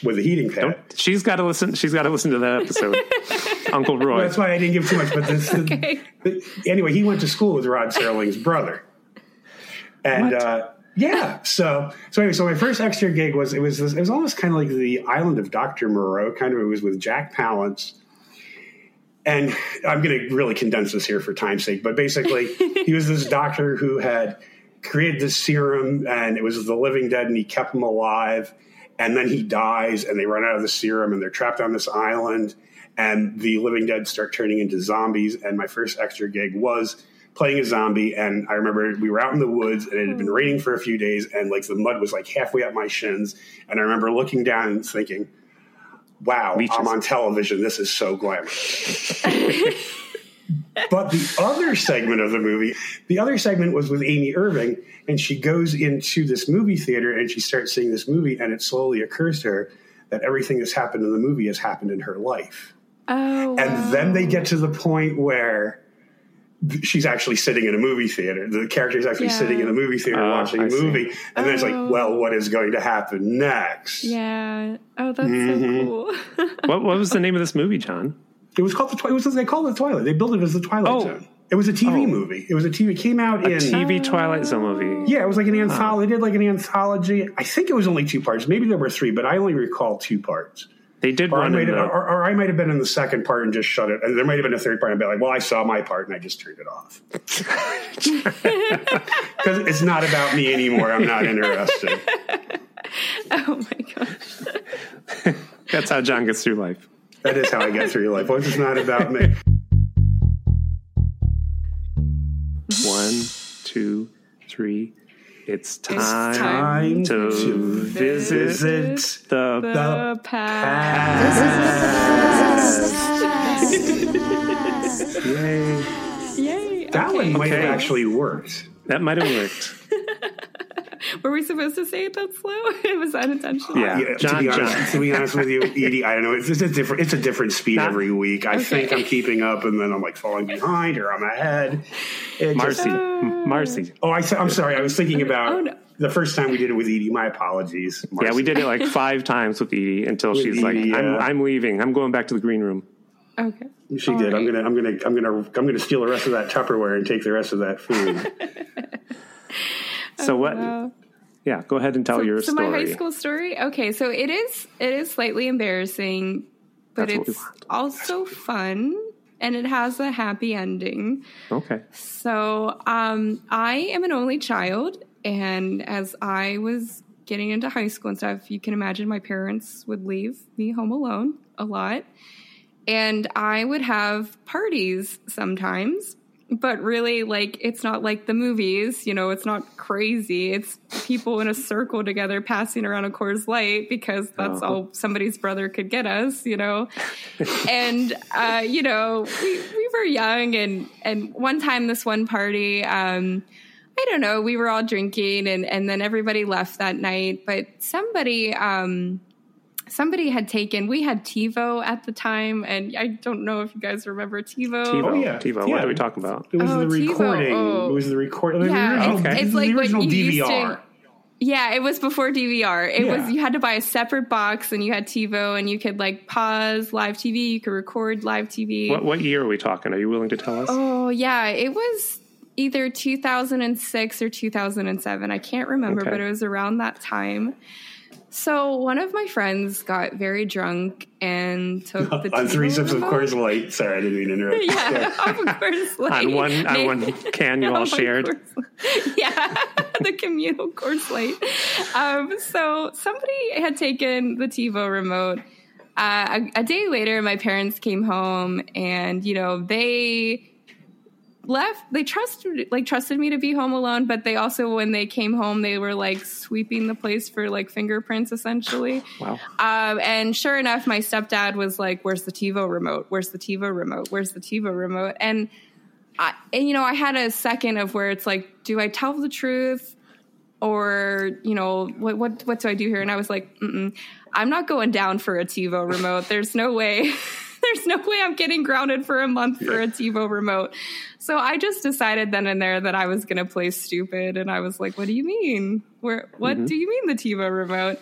with a heating pad. don't, she's got to listen. She's got to listen to that episode. Uncle Roy. That's why I didn't give too much. But this, Okay. anyway, he went to school with Rod Serling's brother, and uh, yeah. So so anyway, so my first extra gig was it was it was almost kind of like the Island of Doctor Moreau. Kind of it was with Jack Palance. And I'm going to really condense this here for time's sake, but basically, he was this doctor who had created this serum, and it was the living dead, and he kept them alive. And then he dies, and they run out of the serum, and they're trapped on this island. And the living dead start turning into zombies. And my first extra gig was playing a zombie. And I remember we were out in the woods, and it had been hmm. raining for a few days, and like the mud was like halfway up my shins. And I remember looking down and thinking, "Wow, Leeches. I'm on television. This is so glamorous." But the other segment of the movie, the other segment was with Amy Irving, and she goes into this movie theater and she starts seeing this movie, and it slowly occurs to her that everything that's happened in the movie has happened in her life. Oh, And then they get to the point where she's actually sitting in a movie theater. The character is actually Yeah. sitting in a movie theater Oh, watching a I see. movie, and then it's like, Oh. well, what is going to happen next? yeah. Oh, that's Mhm. so cool. What, what was the name of this movie, John? It was called the. Twi- It was they called it Twilight. They built it as the Twilight Oh. Zone. It was a TV Oh. movie. It was a TV. It came out A in TV Twilight Zone movie. Yeah, it was like an anthology. They did like an anthology. I think it was only two parts. Maybe there were three, but I only recall two parts. They did Or I, run might have, the, or, or I might have been in the second part and just shut it. And there might have been a third part and be like, well, I saw my part and I just turned it off. Because it's not about me anymore. I'm not interested. oh my gosh. That's how John gets through life. That is how I get through life. Once it's not about me. One, two, three. It's time, time to, to visit, visit the, The past. Yay. Yay. That okay. one might have actually worked. That might have worked. Were we supposed to say it that slow? It was that intentional? Yeah. Yeah, John, to be honest, John. to be honest with you, Edie, I don't know. It's, it's a different. It's a different speed Not- every week. I think I'm keeping up, and then I'm like falling behind, or I'm ahead. It just- Marcie. Marcie. oh, I, am sorry. I was thinking oh, about Oh, no. the first time we did it with Edie. My apologies. Yeah, we did it like five times with Edie until With she's like, Edie, I'm, yeah. I'm leaving. I'm going back to the green room. Okay. She All did. I'm gonna. I'm gonna. I'm gonna. I'm gonna steal the rest of that Tupperware and take the rest of that food. So what? Wow. Yeah, go ahead and tell your story. so story. my high school story. Okay, so it is it is slightly embarrassing, but That's it's also fun and it has a happy ending. Okay. So, um, I am an only child, and as I was getting into high school and stuff, you can imagine my parents would leave me home alone a lot. And I would have parties sometimes, but really, like, it's not like the movies, you know, it's not crazy. It's people in a circle together passing around a Coors Light because that's Oh. all somebody's brother could get us, you know? and, uh, you know, we, we were young, and, and one time, this one party, um, I don't know, we were all drinking and, and then everybody left that night, but somebody, um, somebody had taken, we had TiVo at the time. And I don't know if you guys remember TiVo. TiVo. Oh, yeah. TiVo. What Yeah. are we talking about? It was Oh, the recording. Oh. It was the recording. Yeah, the original, it's- it's the like what original you used to- DVR. Yeah, it was before DVR. It Yeah. was you had to buy a separate box and you had TiVo and you could like pause live TV, you could record live TV. What, what year are we talking? Are you willing to tell us? Oh, yeah, it was either 2006 or 2007. I can't remember, Okay. but it was around that time. So one of my friends got very drunk and took the on three sips of remote. Coors Light. Sorry, I didn't mean to interrupt. Yeah, of course. Like, on one on one can you all on shared. Coors- yeah, the communal Coors Light. Um, so somebody had taken the TiVo remote. Uh, a, a day later, my parents came home, and you know they left. They trusted like trusted me to be home alone, but they also, when they came home, they were like sweeping the place for like fingerprints, essentially. Wow. Um, and sure enough, my stepdad was like, "Where's the TiVo remote? Where's the TiVo remote? Where's the TiVo remote?" And I, and you know, I had a second of where it's like, do I tell the truth, or you know, what what what do I do here? And I was like, Mm-mm, I'm not going down for a TiVo remote. There's no way. There's no way I'm getting grounded for a month for a TiVo remote. So I just decided then and there that I was going to play stupid, and I was like, "What do you mean? Where? What mm-hmm. do you mean the TiVo remote?"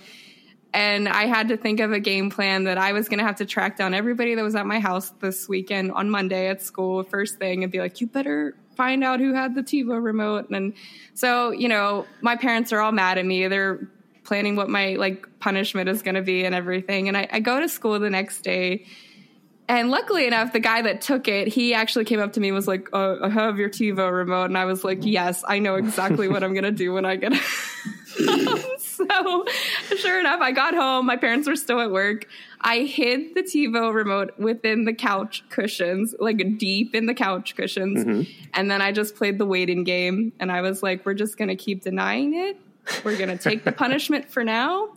and I had to think of a game plan that I was going to have to track down everybody that was at my house this weekend on Monday at school first thing and be like, you better find out who had the TiVo remote. And so, you know, my parents are all mad at me. They're planning what my like punishment is going to be and everything. And I, I go to school the next day And luckily enough, the guy that took it, he actually came up to me and was like, uh, I have your TiVo remote. And I was like, yes, I know exactly what I'm going to do when I get home. so sure enough, I got home. My parents were still at work. I hid the TiVo remote within the couch cushions, like deep in the couch cushions. Mm-hmm. And then I just played the waiting game. And I was like, we're just going to keep denying it. We're going to take the punishment for now.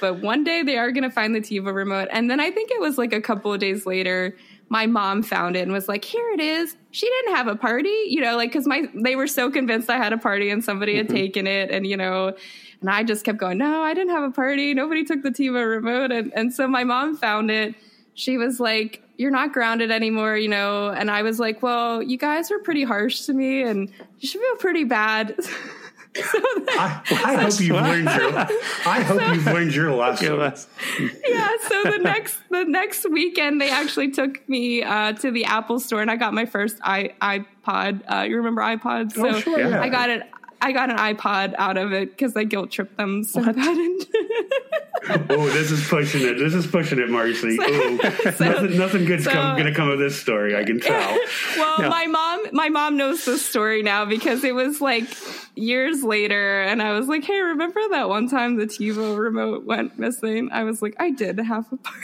But one day they are going to find the TiVo remote. And then I think it was like a couple of days later, my mom found it and was like, "Here it is." She didn't have a party, you know, like because my they were so convinced I had a party and somebody had mm-hmm. taken it, and you know, and I just kept going, "No, I didn't have a party. Nobody took the TiVo remote." And and so my mom found it. She was like, "You're not grounded anymore," you know, and I was like, "Well, you guys were pretty harsh to me, and you should feel pretty bad." I, I hope you've learned your. I hope you've learned your lesson. Give us- yeah so the next the next weekend they actually took me uh, to the apple store and i got my first I, ipod uh, you remember ipods so Oh, sure, yeah. i got it i got an ipod out of it because i guilt tripped them so bad Oh, this is pushing it. This is pushing it, Marcie. Oh, nothing, nothing good's so- come, gonna come of this story. I can tell. well Yeah. my mom my mom knows this story now because it was like years later and i was like hey remember that one time the tivo remote went missing i was like i did have a party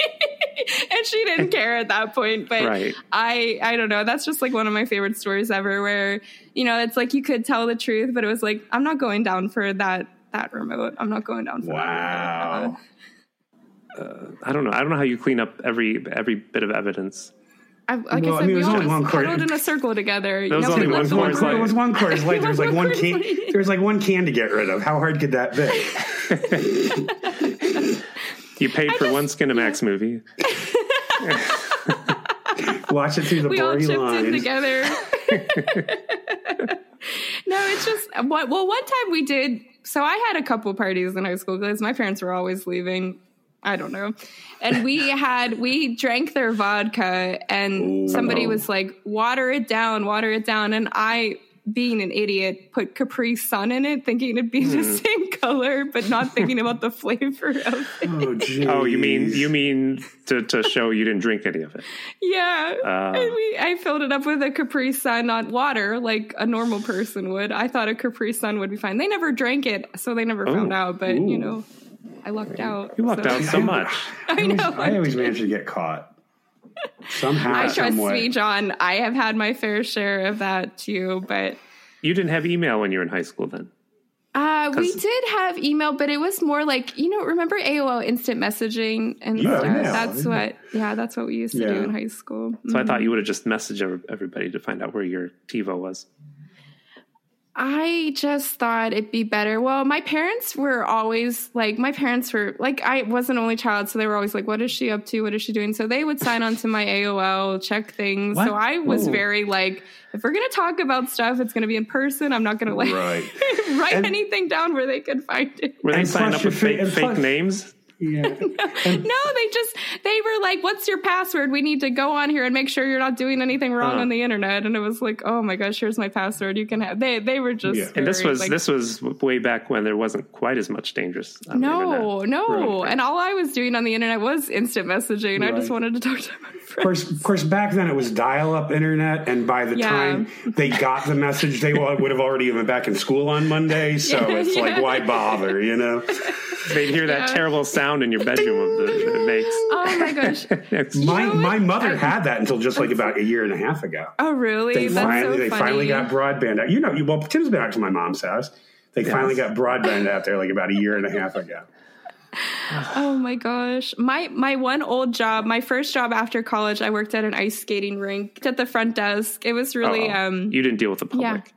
and she didn't care at that point but Right. i i don't know that's just like one of my favorite stories ever where you know it's like you could tell the truth but it was like i'm not going down for that that remote i'm not going down for Wow. Uh, I don't know. I don't know how you clean up every every bit of evidence. that. I, like Well, I I said, mean, we all only just one quart- huddled in a circle together. There was Nobody only one left There was Coors one, Light. there was one Coors Light. There was like one can. Light. There was like one can to get rid of. How hard could that be? You paid for one Skinamax movie. Watch it through the we all blurry in lines. together. no, it's just what. Well, one time we did. So I had a couple parties in high school because my parents were always leaving. I don't know, and we had we drank their vodka, and somebody oh, was like, "Water it down, water it down," and I. Being an idiot, put Capri Sun in it, thinking it'd be the same color, but not thinking about the flavor of it. Oh, geez. Oh, you mean you mean to, to show you didn't drink any of it? Yeah. Ah. and we, I filled it up with a Capri Sun, not water, like a normal person would. I thought a Capri Sun would be fine. They never drank it, so they never found out. But you know, I lucked out. You lucked so- out so much. I know. I always managed to get caught. Somehow, I trust some me, John. I have had my fair share of that too. But You didn't have email when you were in high school then. uh, we 'Cause- did have email, but it was more like you know. Remember AOL instant messaging and Yeah, stuff. yeah, That's yeah. what. Yeah, that's what we used to do in high school. So I thought you would have just messaged everybody to find out where your TiVo was. I just thought it'd be better. Well, my parents were always like, my parents were like, I was an only child, so they were always like, what is she up to? What is she doing? So they would sign on to my AOL, check things. What? So I was Ooh. very like, if we're going to talk about stuff, it's going to be in person. I'm not going to like Right. write And- anything down where they could find it. Were they And signing up with fake, fake names? Yeah. No, they just they were like, "What's your password? We need to go on here and make sure you're not doing anything wrong Huh. on the internet." And it was like, "Oh my gosh, here's my password. You can have." They they were just Yeah. And this was like, this was way back when there wasn't quite as much dangerous. On the. No, no. And all I was doing on the internet was instant messaging. I just wanted to talk to my Of course, of course, back then it was dial-up internet, and by the Yeah. time they got the message, they would have already been back in school on Monday. So Yeah, it's like, why bother? You know, They'd hear that Yeah. terrible sound in your bedroom of the, that it makes. Oh my gosh. It's- my know my mother I- had that until just like about a year and a half ago. Oh really? They That's finally so they funny. finally got broadband out. You know, you, well, Tim's been out to my mom's house. They finally got broadband out there like about a year and a half ago. Oh my gosh. My my one old job, my first job after college, I worked at an ice skating rink at the front desk. It was really Uh-oh. um you didn't deal with the public. Yeah.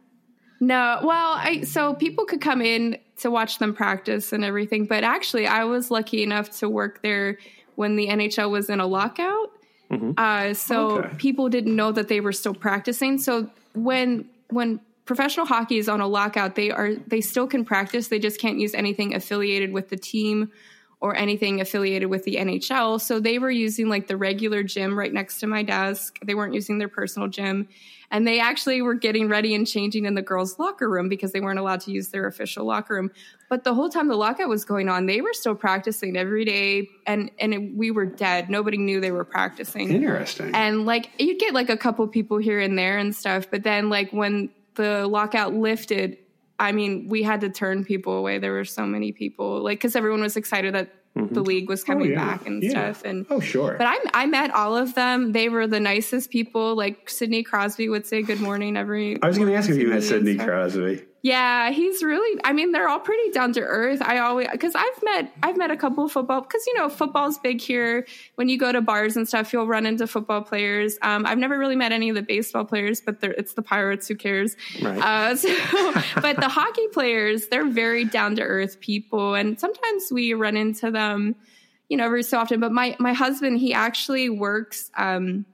No, well, I so people could come in to watch them practice and everything, but actually, I was lucky enough to work there when the NHL was in a lockout. Uh, so Okay. people didn't know that they were still practicing. So when when professional hockey is on a lockout, they are they still can practice. They just can't use anything affiliated with the team or anything affiliated with the NHL. So they were using like the regular gym right next to my desk. They weren't using their personal gym. And they actually were getting ready and changing in the girls' locker room because they weren't allowed to use their official locker room. But the whole time the lockout was going on, they were still practicing every day, and and it, we were dead. Nobody knew they were practicing. Interesting. And like you'd get like a couple people here and there and stuff, but then like when the lockout lifted, I mean, we had to turn people away. There were so many people, like because everyone was excited that the mm-hmm. league was oh, coming yeah. back and Yeah. stuff. And oh, sure. but I, I met all of them. They were the nicest people. Like Sidney Crosby would say good morning every. I was going to ask if you met Sidney. Crosby. Yeah, he's really. I mean, they're all pretty down to earth. I always because I've met I've met a couple of football because you know football's big here. When you go to bars and stuff, you'll run into football players. Um, I've never really met any of the baseball players, but they're, it's the Pirates. Who cares? Right. Uh, so, but the hockey players, they're very down to earth people, and sometimes we run into them, you know, every so often. But my my husband, he actually works. Um,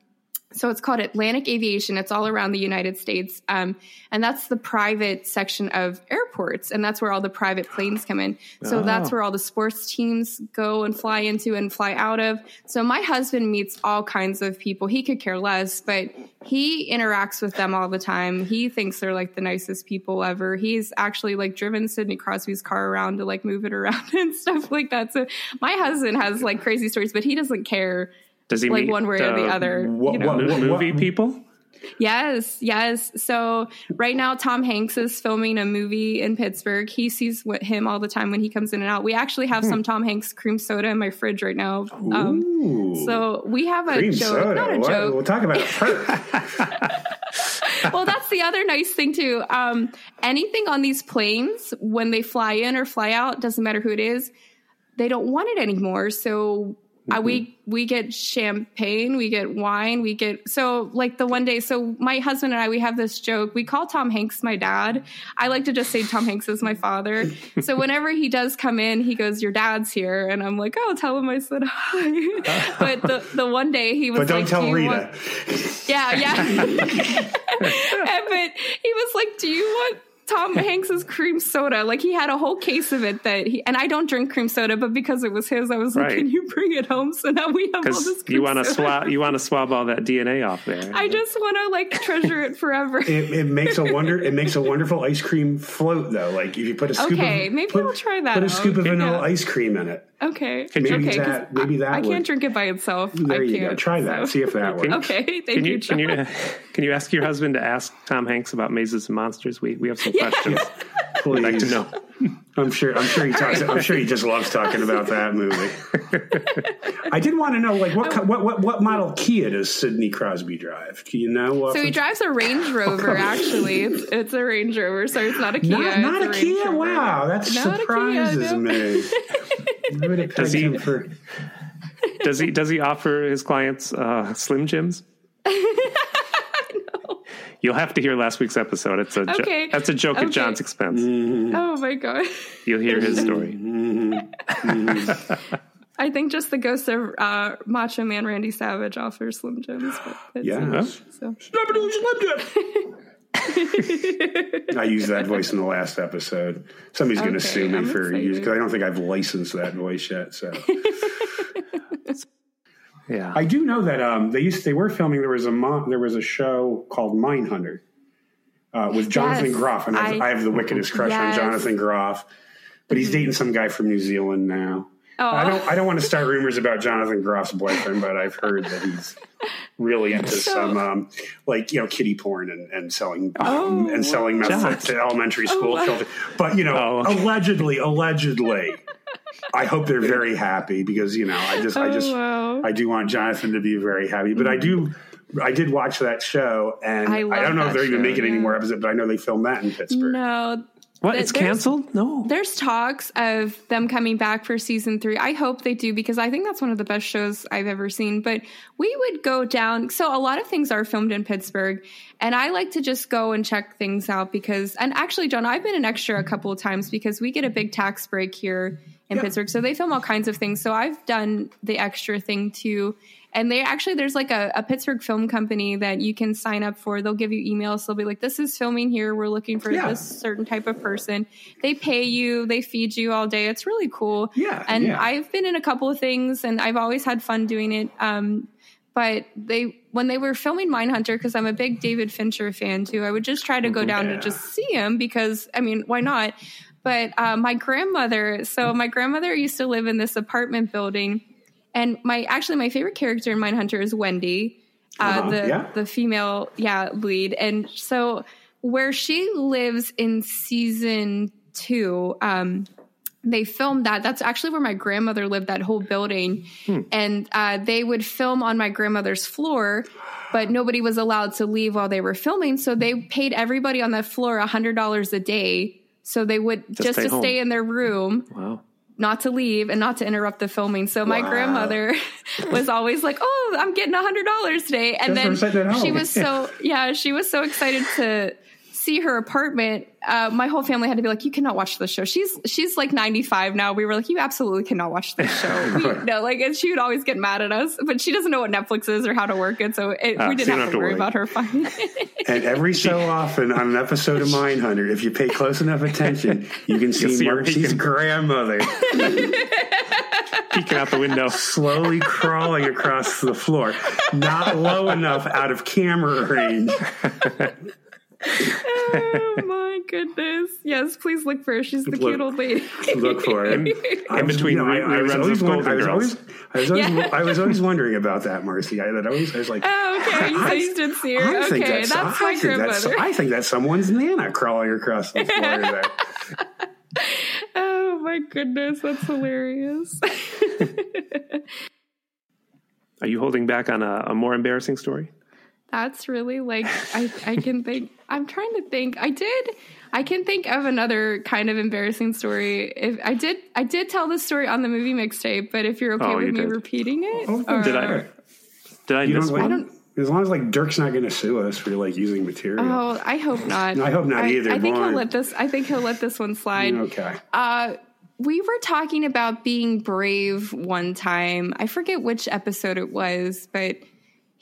so it's called Atlantic Aviation. It's all around the United States, um, and that's the private section of airports, and that's where all the private planes come in. So that's Oh. where all the sports teams go and fly into and fly out of. So my husband meets all kinds of people. He could care less, but he interacts with them all the time. He thinks they're like the nicest people ever. He's actually like driven Sidney Crosby's car around to like move it around and stuff like that. So my husband has like crazy stories, but he doesn't care Does he like meet, one way or the other. what- you know? what- what- movie people? Yes, yes. So right now, Tom Hanks is filming a movie in Pittsburgh. He sees what, him all the time when he comes in and out. We actually have some Tom Hanks cream soda in my fridge right now. Um, Ooh. so we have a Cream joke, soda. not a What? joke. We'll talk about it. perk. well, that's the other nice thing too. Um, anything on these planes when they fly in or fly out, doesn't matter who it is, they don't want it anymore. So uh, we we get champagne, we get wine, we get so like the one day. So my husband and I we have this joke. We call Tom Hanks my dad. I like to just say Tom Hanks is my father. so whenever he does come in, he goes, "Your dad's here," and I'm like, "Oh, tell him I said hi." but the the one day he was but don't like, tell "Do Rita. want-" Yeah, yeah. And- but he was like, "Do you want Tom Hanks's cream soda?" Like he had a whole case of it that he and I don't drink cream soda, but because it was his, I was like, Right. "Can you bring it home?" So now we have all this. Because Cream you want to swab you want to swab all that DNA off there. I just want to like treasure it forever. It, it makes a wonder. It makes a wonderful ice cream float, though. Like if you put a scoop Okay, of maybe put, I'll try that Put a out. scoop of vanilla yeah. ice cream in it. Okay, Maybe okay. 'cause that- maybe that I, I would- can't drink it by itself. There I you can't, go. Try that. so- See if that works. Okay, thank Can you you. can you can you ask your husband to ask Tom Hanks about mazes and monsters? We we have some questions. Please. We'd like to know. I'm sure. I'm sure he talks. I'm sure he just loves talking about that movie. I did want to know, like, what what what what model Kia does Sidney Crosby drive? Do you know? So he drives a Range Rover. Actually, it's, it's a Range Rover. So it's not a Kia. not, not it's a Kia. Rover. Wow, that Not a Kia, surprises no. me. I would have Does he- for. Does he does he offer his clients uh, Slim Jims? You'll have to hear last week's episode. It's a jo- that's a joke at John's expense. Oh my god! You'll hear his story. I think just the ghost of uh, Macho Man Randy Savage offers Slim Jims. But it's, Yes. So I used that voice in the last episode. Somebody's going to Okay, sue me I'm for excited. using because I don't think I've licensed that voice yet. So Yeah. I do know that um, they used they were filming. There was a mo- there was a show called Mindhunter uh, with Jonathan Yes, Groff, and I, I- I have the wickedest crush Yes. on Jonathan Groff. But he's dating some guy from New Zealand now. Oh. I don't. I don't want to start rumors about Jonathan Groff's boyfriend, but I've heard that he's really into So- some, um, like you know, kitty porn and, and selling Oh, and selling meth to elementary school wow. children. But you know, Oh, okay. allegedly, allegedly, I hope they're very happy because you know, I just, I Oh, just, wow. I do want Jonathan to be very happy. But I do. I did watch that show, and I I, don't know if they're even show, making any yeah. more episodes, but I know they filmed that in Pittsburgh. no, what? th- It's canceled? No. There's talks of them coming back for season three. I hope they do because I think that's one of the best shows I've ever seen. But we would go down. So a lot of things are filmed in Pittsburgh, and I like to just go and check things out because. And actually, John, I've been an extra a couple of times because we get a big tax break here in Yeah. Pittsburgh. So they film all kinds of things. So I've done the extra thing too. And they actually, there's like a, a Pittsburgh film company that you can sign up for. They'll give you emails. They'll be like, this is filming here. We're looking for Yeah. this certain type of person. They pay you, they feed you all day. It's really cool. Yeah, And yeah. I've been in a couple of things and I've always had fun doing it. Um, but they when they were filming Mindhunter, because I'm a big David Fincher fan too, I would just try to go down Yeah. to just see him because I mean, why not? But uh, my grandmother, so my grandmother used to live in this apartment building, and my actually my favorite character in Mindhunter is Wendy, uh, Uh-huh, the yeah. the female yeah lead, and so where she lives in season two. Um, they filmed that. That's actually where my grandmother lived, that whole building. And uh, they would film on my grandmother's floor, but nobody was allowed to leave while they were filming. So they paid everybody on that floor $100 a day. So they would just, stay to home. stay in their room, Wow. not to leave and not to interrupt the filming. So my Wow. grandmother was always like, "Oh, I'm getting a $100 today." And Just then she was so yeah, she was so excited to see her apartment. Uh, my whole family had to be like, "You cannot watch the show." She's she's like 95 now. We were like, "You absolutely cannot watch this show." We, no, like and she would always get mad at us, but she doesn't know what Netflix is or how to work it, so it, Ah, we didn't don't have have to to worry worry. about her finding. And every so often on an episode of Mindhunter, if you pay close enough attention, you can see, see her Marcie's grandmother Peeking out the window. slowly crawling across the floor, not low enough out of camera range. Oh my goodness! Yes, please look for her. She's the Look. cute old lady. Look for it. I in was- between re- I, I was reruns always of won- I was Girls. always, I was always, Yeah. I was always wondering about that, Marcie. I, that always, I was like, Oh, okay. So I- you did see her. I think okay, that's, that's, I my think that's. I think that's someone's nana crawling across the floor there. oh my goodness, that's hilarious. Are you holding back on a, a more embarrassing story? that's really like I I can think. I'm trying to think. I did. I can think of another kind of embarrassing story. If I did, I did tell this story on the movie mixtape. But if you're okay Oh, with you me did. repeating it, Oh, or- Did I? Did I You miss don't, as long as like Dirk's not going to sue us for like using material. Oh, I hope not. I hope not I, either, I think Lauren. he'll let this. I think he'll let this one slide. okay. Uh, we were talking about being brave one time. I forget which episode it was, but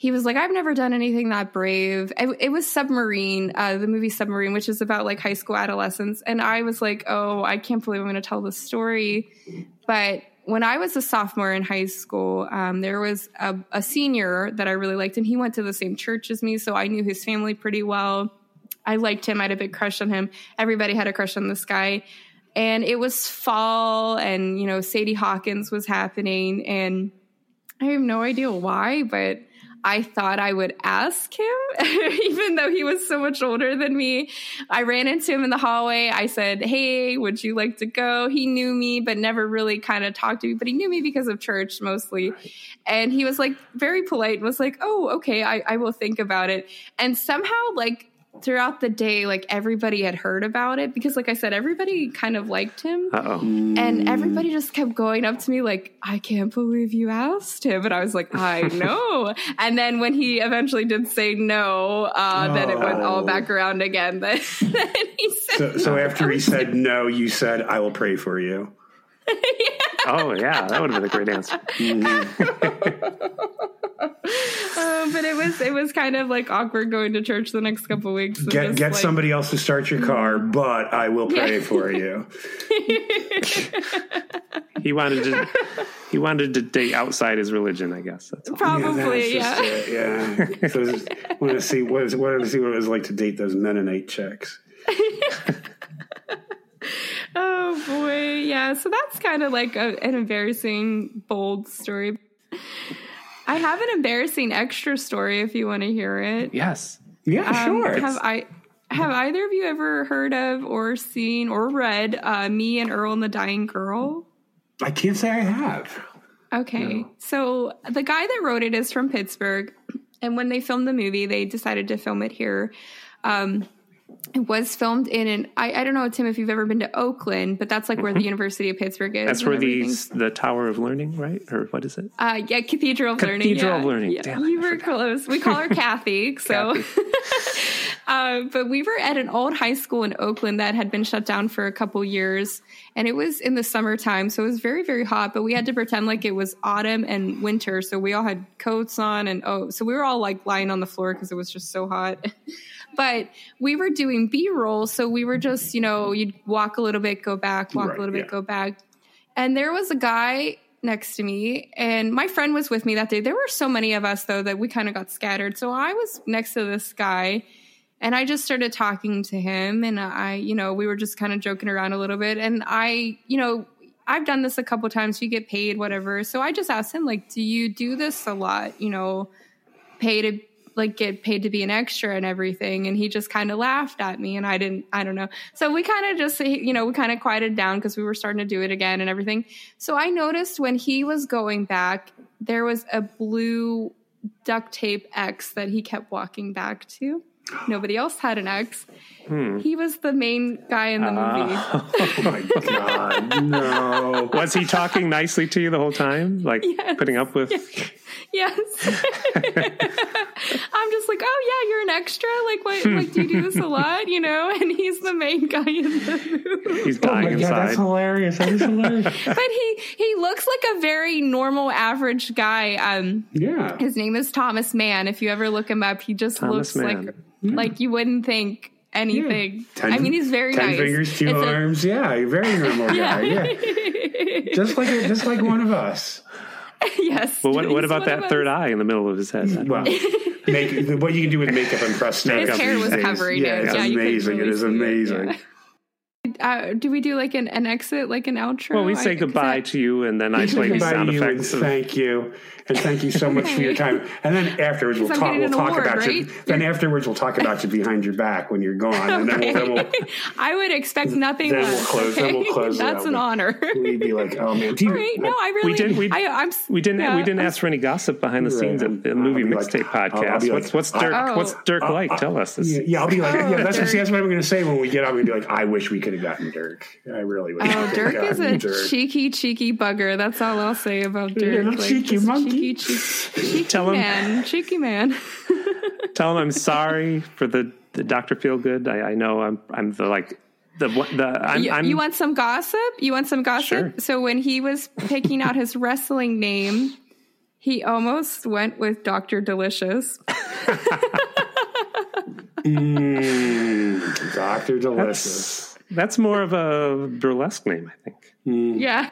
he was like, I've never done anything that brave. It, it was Submarine, uh, the movie Submarine, which is about like high school adolescents. And I was like, oh, I can't believe I'm going to tell this story. But when I was a sophomore in high school, um, there was a, a senior that I really liked, and he went to the same church as me. So I knew his family pretty well. I liked him. I had a big crush on him. Everybody had a crush on this guy. And it was fall, and, you know, Sadie Hawkins was happening. And I have no idea why, but I thought I would ask him, even though he was so much older than me. I ran into him in the hallway. I said, Hey, would you like to go? He knew me, but never really kind of talked to me, but he knew me because of church mostly. And he was like very polite and was like, Oh, okay, I, I will think about it. And somehow, like, throughout the day, like everybody had heard about it because, like I said, everybody kind of liked him. Oh. And everybody just kept going up to me like, I can't believe you asked him. And I was like, I know. and then when he eventually did say no, uh, then it went all Oh. back around again. Then, then he said, So, so after he said no, you said, I will pray for you. Oh yeah, that would have been a great answer. uh, but it was it was kind of like awkward going to church the next couple weeks. Get, get like- somebody else to start your car, but I will pray Yeah. for you. He wanted to. He wanted to date outside his religion. I guess that's all. Probably, yeah. that's just it, yeah. So want to see what is wanted to see what it was like to date those Mennonite chicks. Oh boy, yeah. So that's kind of like a, an embarrassing, bold story. I have an embarrassing extra story if you want to hear it. Yes. Yeah, Um, sure. Have I? Have either of you ever heard of or seen or read uh, Me and Earl and the Dying Girl? I can't say I have. Okay. So the guy that wrote it is from Pittsburgh. And when they filmed the movie, they decided to film it here. Um, it was filmed in an I, I don't know Tim if you've ever been to Oakland, but that's like where the University of Pittsburgh is. That's where the the Tower of Learning, right? Or what is it? uh, yeah Cathedral of Learning. Cathedral yeah. of Learning. Yeah, Damn you I were close. We call her Kathy. So, uh, but we were at an old high school in Oakland that had been shut down for a couple years, and it was in the summertime, so it was very very hot. But we had to pretend like it was autumn and winter, so we all had coats on, and oh, so we were all like lying on the floor because it was just so hot. but we were doing B roll, so we were just, you know, you'd walk a little bit, go back, walk Right, a little bit, yeah. go back. And there was a guy next to me, and my friend was with me that day. There were so many of us, though, that we kind of got scattered. So I was next to this guy, and I just started talking to him, and I, you know, we were just kind of joking around a little bit. And I, you know, I've done this a couple times. You get paid, whatever. So I just asked him, like, do you do this a lot? You know, pay to like get paid to be an extra and everything and he just kind of laughed at me and i didn't i don't know. So we kind of just you know we kind of quieted down because we were starting to do it again and everything. So i noticed when he was going back there was a blue duct tape x that he kept walking back to. Nobody else had an x Hmm. he was the main guy in the ah. movie Oh my god, no! Was he talking nicely to you the whole time? Like Yes. putting up with Yes. I'm just like, oh yeah, you're an extra. Like, what? Hmm. Like, do you do this a lot? You know? And he's the main guy in the movie. he's Oh dying my god, inside. that's hilarious! That is hilarious. But he he looks like a very normal, average guy. Um, Yeah, his name is Thomas Mann. If you ever look him up, he just Thomas looks Mann. like like you wouldn't think anything. Ten- I mean, he's very ten nice. fingers, two It's a- arms. yeah, you're very normal guy. Yeah, just like a, just like one of us. yes. But what, what about one of that us. third eye in the middle of his head? I Well, make what you can do with makeup and prosthetics. His hair was days. covering yeah, it. It's Yeah, amazing. really it is amazing. it. Amazing. Yeah. Uh, do we do like an, an exit, like an outro? well, we I- goodbye I- to you, and then I play goodbye sound to you and effects. Of, thank you, and thank you so much for your time. And then afterwards, we'll I'm talk. We'll talk award, about you. Then afterwards, we'll talk about you behind your back when you're gone, and then we'll, then we'll I would expect nothing then we'll less. close- then we'll close That's out. an honor. we'd be like, oh man, do you? Right? No, I really. did- we- I, I'm. we didn't. yeah, we didn't I'm ask for any gossip behind the scenes of the movie mixtape I'll- I'll podcast. what's what's Dirk? What's Dirk like? Tell us. Yeah, yeah, I'll be like, yeah, that's, that's what I'm going to say when we get out. We'd be like, I wish we could have gotten Dirk. I really wish. we Oh, could Dirk is a Dirk. cheeky, cheeky bugger. That's all I'll say about Dirk. Little cheeky just monkey. Cheeky, cheeky, cheeky Tell him- man. Cheeky man. Tell him I'm sorry for the the Doctor Feelgood. I, I know I'm I'm the like the what the I'm, You, I'm you want some gossip? You want some gossip? Sure. So when he was picking out his wrestling name, he almost went with Doctor Delicious. Mm, Doctor Delicious. that's that's more of a burlesque name, I think. Yeah.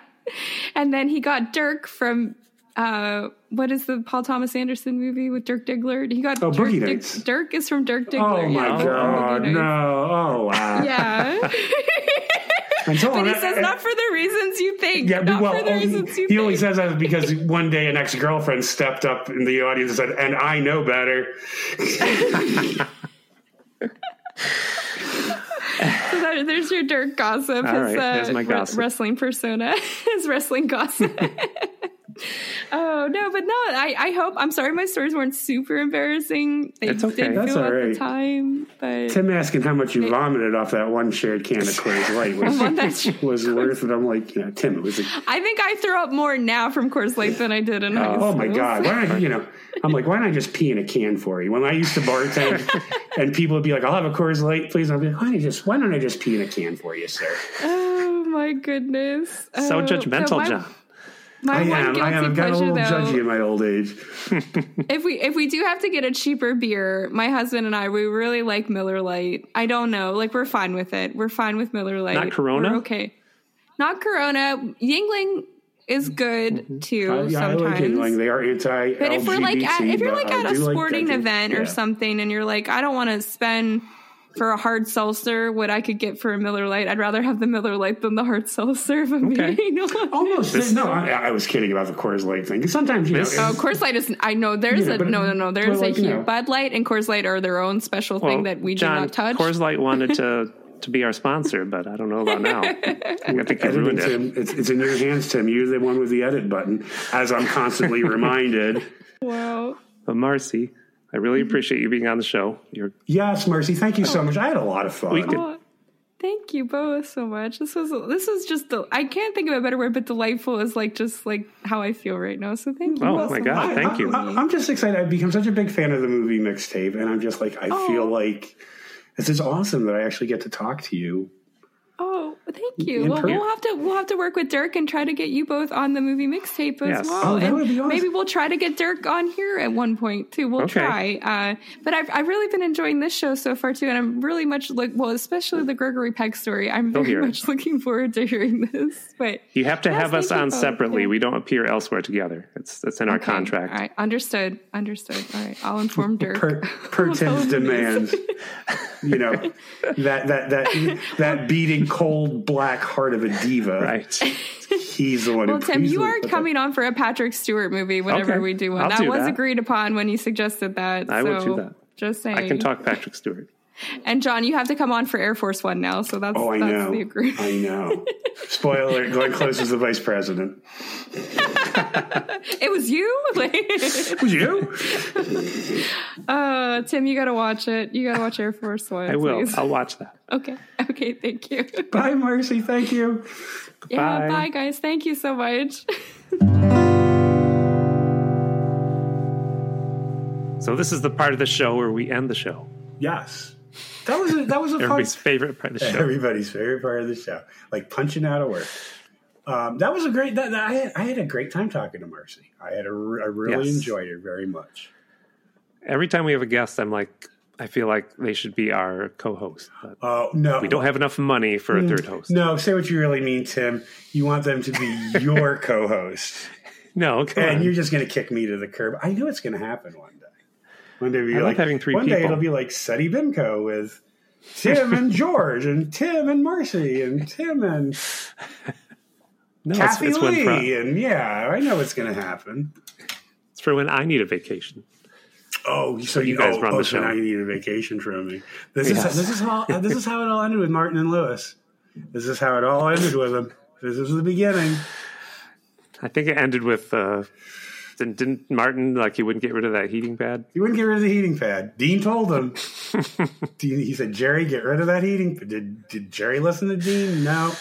And then he got Dirk from uh what is the Paul Thomas Anderson movie with Dirk Diggler? He got Oh, Dirk, Boogie Dig- Nights. Dirk is from Dirk Diggler. Oh my yeah. god, no! Oh wow! Yeah. Until but he says not for the reasons you think. Yeah, not well, for the only- reasons you he only says that because one day an ex girlfriend stepped up in the audience and said, "And I know better." So that- there's your dirt gossip. All his right, there's uh, my gossip. wrestling persona, his wrestling gossip. oh no, but no, I, I hope. I'm sorry, my stories weren't super embarrassing. They It's okay. did That's feel at right. the time, but Tim asking how much you vomited off that one shared can of Coors Light Well, was, was worth it. I'm like, you know, Tim, it was. A, I think I throw up more now from Coors Light than I did in high school. oh my god! Why don't I, you know? I'm like, why don't I just pee in a can for you? When I used to bartend, and people would be like, "I'll have a Coors Light, please." I'll be like, "Why don't I just? Why don't I just pee in a can for you, sir?" Oh my goodness! So Oh, judgmental, my, John. My I one am. I am. I've got a pleasure, little though. judgy in my old age. if we if we do have to get a cheaper beer, my husband and I we really like Miller Lite. I don't know, like we're fine with it. We're fine with Miller Lite. Not Corona? We're okay. Not Corona. Yuengling is good too Uh, yeah, I like sometimes. Yuengling. They are anti. but if we're like at, if you're like at a sporting event or yeah. something, and you're like, I don't want to spend for a hard seltzer what I could get for a Miller Lite. I'd rather have the Miller Lite than the hard seltzer. If I'm Okay. being honest. Almost. no, I, I was kidding about the Coors Light thing. Sometimes you This- know. Oh, it's- Coors Light is. I know there's Yeah, a no, no, no. There's like, a you know. Bud Light and Coors Light are their own special thing that we John, do not touch. Coors Light wanted to to be our sponsor, but I don't know about now. I think you Editing, ruined it. It's, it's in your hands, Tim. You're the one with the edit button, as I'm constantly reminded. wow. But Marcie, I really mm-hmm. appreciate you being on the show. You're Yes, Marcie. Thank you so oh. much. I had a lot of fun. We could- Oh, thank you both so much. This was this was just the I can't think of a better word, but delightful is like just like how I feel right now. So thank you. Oh, both my so God, much. thank you. I, am just excited. I've become such a big fan of the movie mixtape, and I'm just like, I Oh. feel like this is awesome that I actually get to talk to you. Thank you. Well, we'll have to we'll have to work with Dirk and try to get you both on the movie mixtape as Yes. well. Oh, that and would be awesome. maybe we'll try to get Dirk on here at one point too. We'll Okay. try. Uh, but I've I've really been enjoying this show so far too, and I'm really much like well, especially the Gregory Peck story. I'm He'll very hear it. much looking forward to hearing this. But you have to Yes, have us on both. separately. Yeah. We don't appear elsewhere together. It's that's in our Okay. contract. All right, understood. Understood. All right, I'll inform Dirk. Per, per I'll tell Tim's him this. demands, you know, that that that that beating cold black heart of a diva. Right. He's the one. Well, who, Tim, you are coming on for a Patrick Stewart movie whenever Okay. we do one. I'll that do was that. agreed upon when you suggested that. I so would do that. Just saying. I can talk Patrick Stewart. And John, you have to come on for Air Force One now. So that's Oh, I that's know. the agreement. I know. Spoiler: alert, Glenn Close is the vice president. It was you. Like- Was you? uh, Tim, you got to watch it. You got to watch Air Force One. I will. please. I'll watch that. Okay. Okay. Thank you. Bye, Marcie. Thank you. Yeah. Bye. Bye, guys. Thank you so much. So this is the part of the show where we end the show. Yes, that was a, that was a fun. Everybody's favorite part of the show. Everybody's favorite part of the show, like punching out of work. Um, that was a great. That, that- I, had, I had a great time talking to Marcie. I had a, r- I really Yes. enjoyed it very much. Every time we have a guest, I'm like, I feel like they should be our co-host. But Oh no, we don't have enough money for a third host. No, say what you really mean, Tim. You want them to be your co-host, No, come and on. you're just going to kick me to the curb. I know it's going to happen one day. One day, be I like like having three One day it'll be like Seti Bimco with Tim and George, and Tim and Marcie, and Tim and no, Kathy it's, when Lee, and yeah, I know what's going to happen. it's for when I need a vacation. Oh, so you, you guys oh, run the oh, so show. now you need a vacation from me. This Yes. is this is how this is how it all ended with Martin and Lewis. This is how it all ended with them. This is the beginning. I think it ended with uh, didn't, didn't Martin like he wouldn't get rid of that heating pad? He wouldn't get rid of the heating pad. Dean told him. Dean, he said, "Jerry, get rid of that heating." Did did Jerry listen to Dean? No.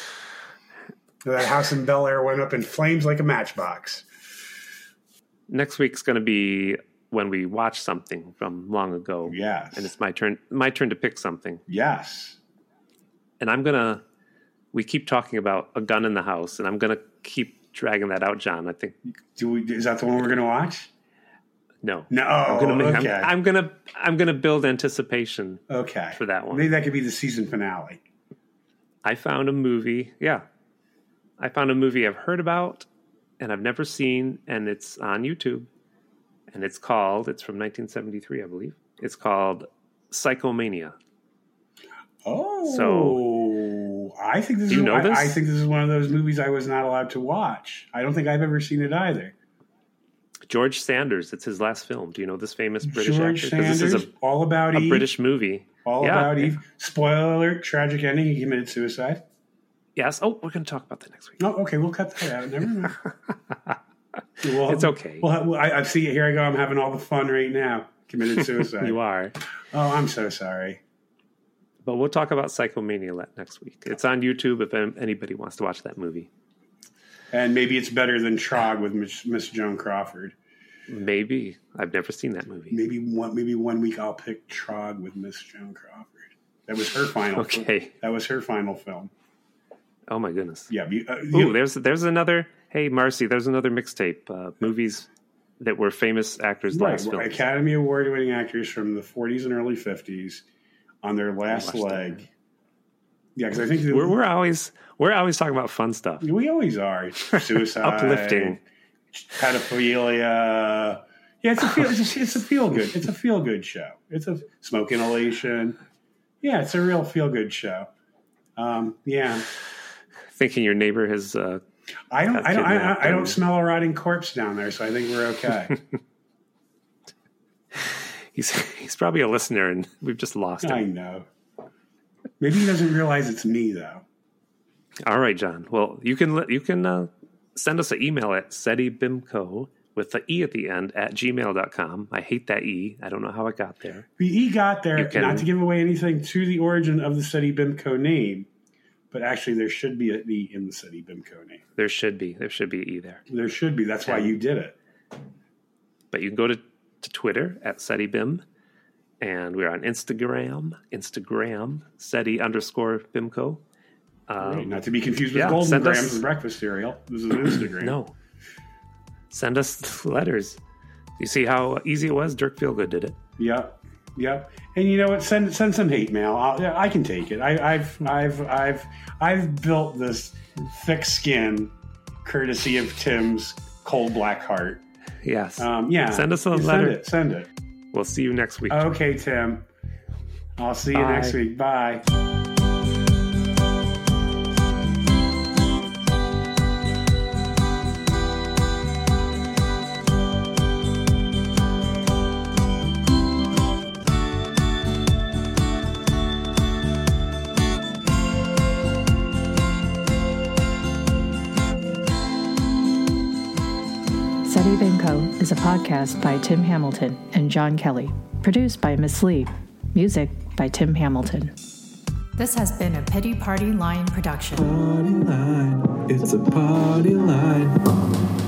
That house in Bel Air went up in flames like a matchbox. Next week's going to be when we watch something from long ago. Yes. and it's my turn. My turn to pick something, Yes. and I'm gonna. We keep talking about a gun in the house, and I'm gonna keep dragging that out, John. I think Do we? Is that the one we're going to watch? no. No. Oh, I'm gonna make, okay. I'm, I'm gonna I'm gonna build anticipation okay. for that one. Maybe that could be the season finale. I found a movie. Yeah, I found a movie I've heard about and I've never seen, and it's on YouTube. And it's called. It's from 1973, I believe. It's called Psychomania. Oh, I think this Do you is. know I, this? I think this is one of those movies I was not allowed to watch. I don't think I've ever seen it either. George Sanders. It's his last film. Do you know this famous British George actor? 'Cause Sanders, This is all about a, a Eve. British movie. all Yeah. about Eve. Spoiler alert: tragic ending. He committed suicide. Yes. Oh, we're going to talk about that next week. Oh, okay. We'll cut that out. Never mind. We'll- It's okay. Well, well, I, I see. Here I go. I'm having all the fun right now. Committed suicide. You are. Oh, I'm so sorry. But we'll talk about Psychomania next week. It's on YouTube if anybody wants to watch that movie. And maybe it's better than Trog with Miss, Joan Crawford. Maybe. I've never seen that movie. Maybe one. Maybe one week I'll pick Trog with Miss Joan Crawford. That was her final. Okay. That was her final film. Oh my goodness. Yeah. You, uh, Ooh, there's there's another. Hey, Marcie, there's another mixtape. Uh, movies that were famous actors' right, last films. Academy Award winning actors from the 40s and early 50s on their last that. leg. Yeah, because I think We're, we're always we're always talking about fun stuff. we always are suicide, Uplifting. pedophilia. Yeah, it's a feel, it's a, it's a feel good. It's a feel good show. It's a smoke inhalation. Yeah, it's a real feel good show. Um, yeah, Thinking your neighbor has. Uh, I don't, I don't, I, I don't smell a rotting corpse down there, so I think we're okay. he's he's probably a listener, and we've just lost him. I know. Maybe he doesn't realize it's me though. All right, John. Well, you can you can uh, send us an email at setibimco with the E at the end at gmail.com. I hate that E. I don't know how it got there. The E got there, can- not to give away anything to the origin of the SETI BIMCO name, but actually there should be an E in the SETI BIMCO name. There should be. There should be an E there. There should be. That's why you did it. But you can go to, to Twitter at SetiBim. And we're on Instagram, Instagram, SETI underscore BIMCO. Right, not to be confused with Um, yeah, Golden us- Grams and breakfast cereal. This is Instagram. No. Send us letters. You see how easy it was? Dirk Feelgood did it. Yep. Yep. And you know what? Send send some hate mail. I'll, yeah, I can take it. I, I've I've I've I've built this thick skin, courtesy of Tim's cold black heart. Yes. Um, yeah. Send us a Send letter. it. Send it. We'll see you next week. Okay, Tim. I'll see you Bye. next week. Bye. Is a podcast by Tim Hamilton and John Kelly, produced by Miss Lee, music by Tim Hamilton. This has been a Pity Party Line production. Party line, it's a party line.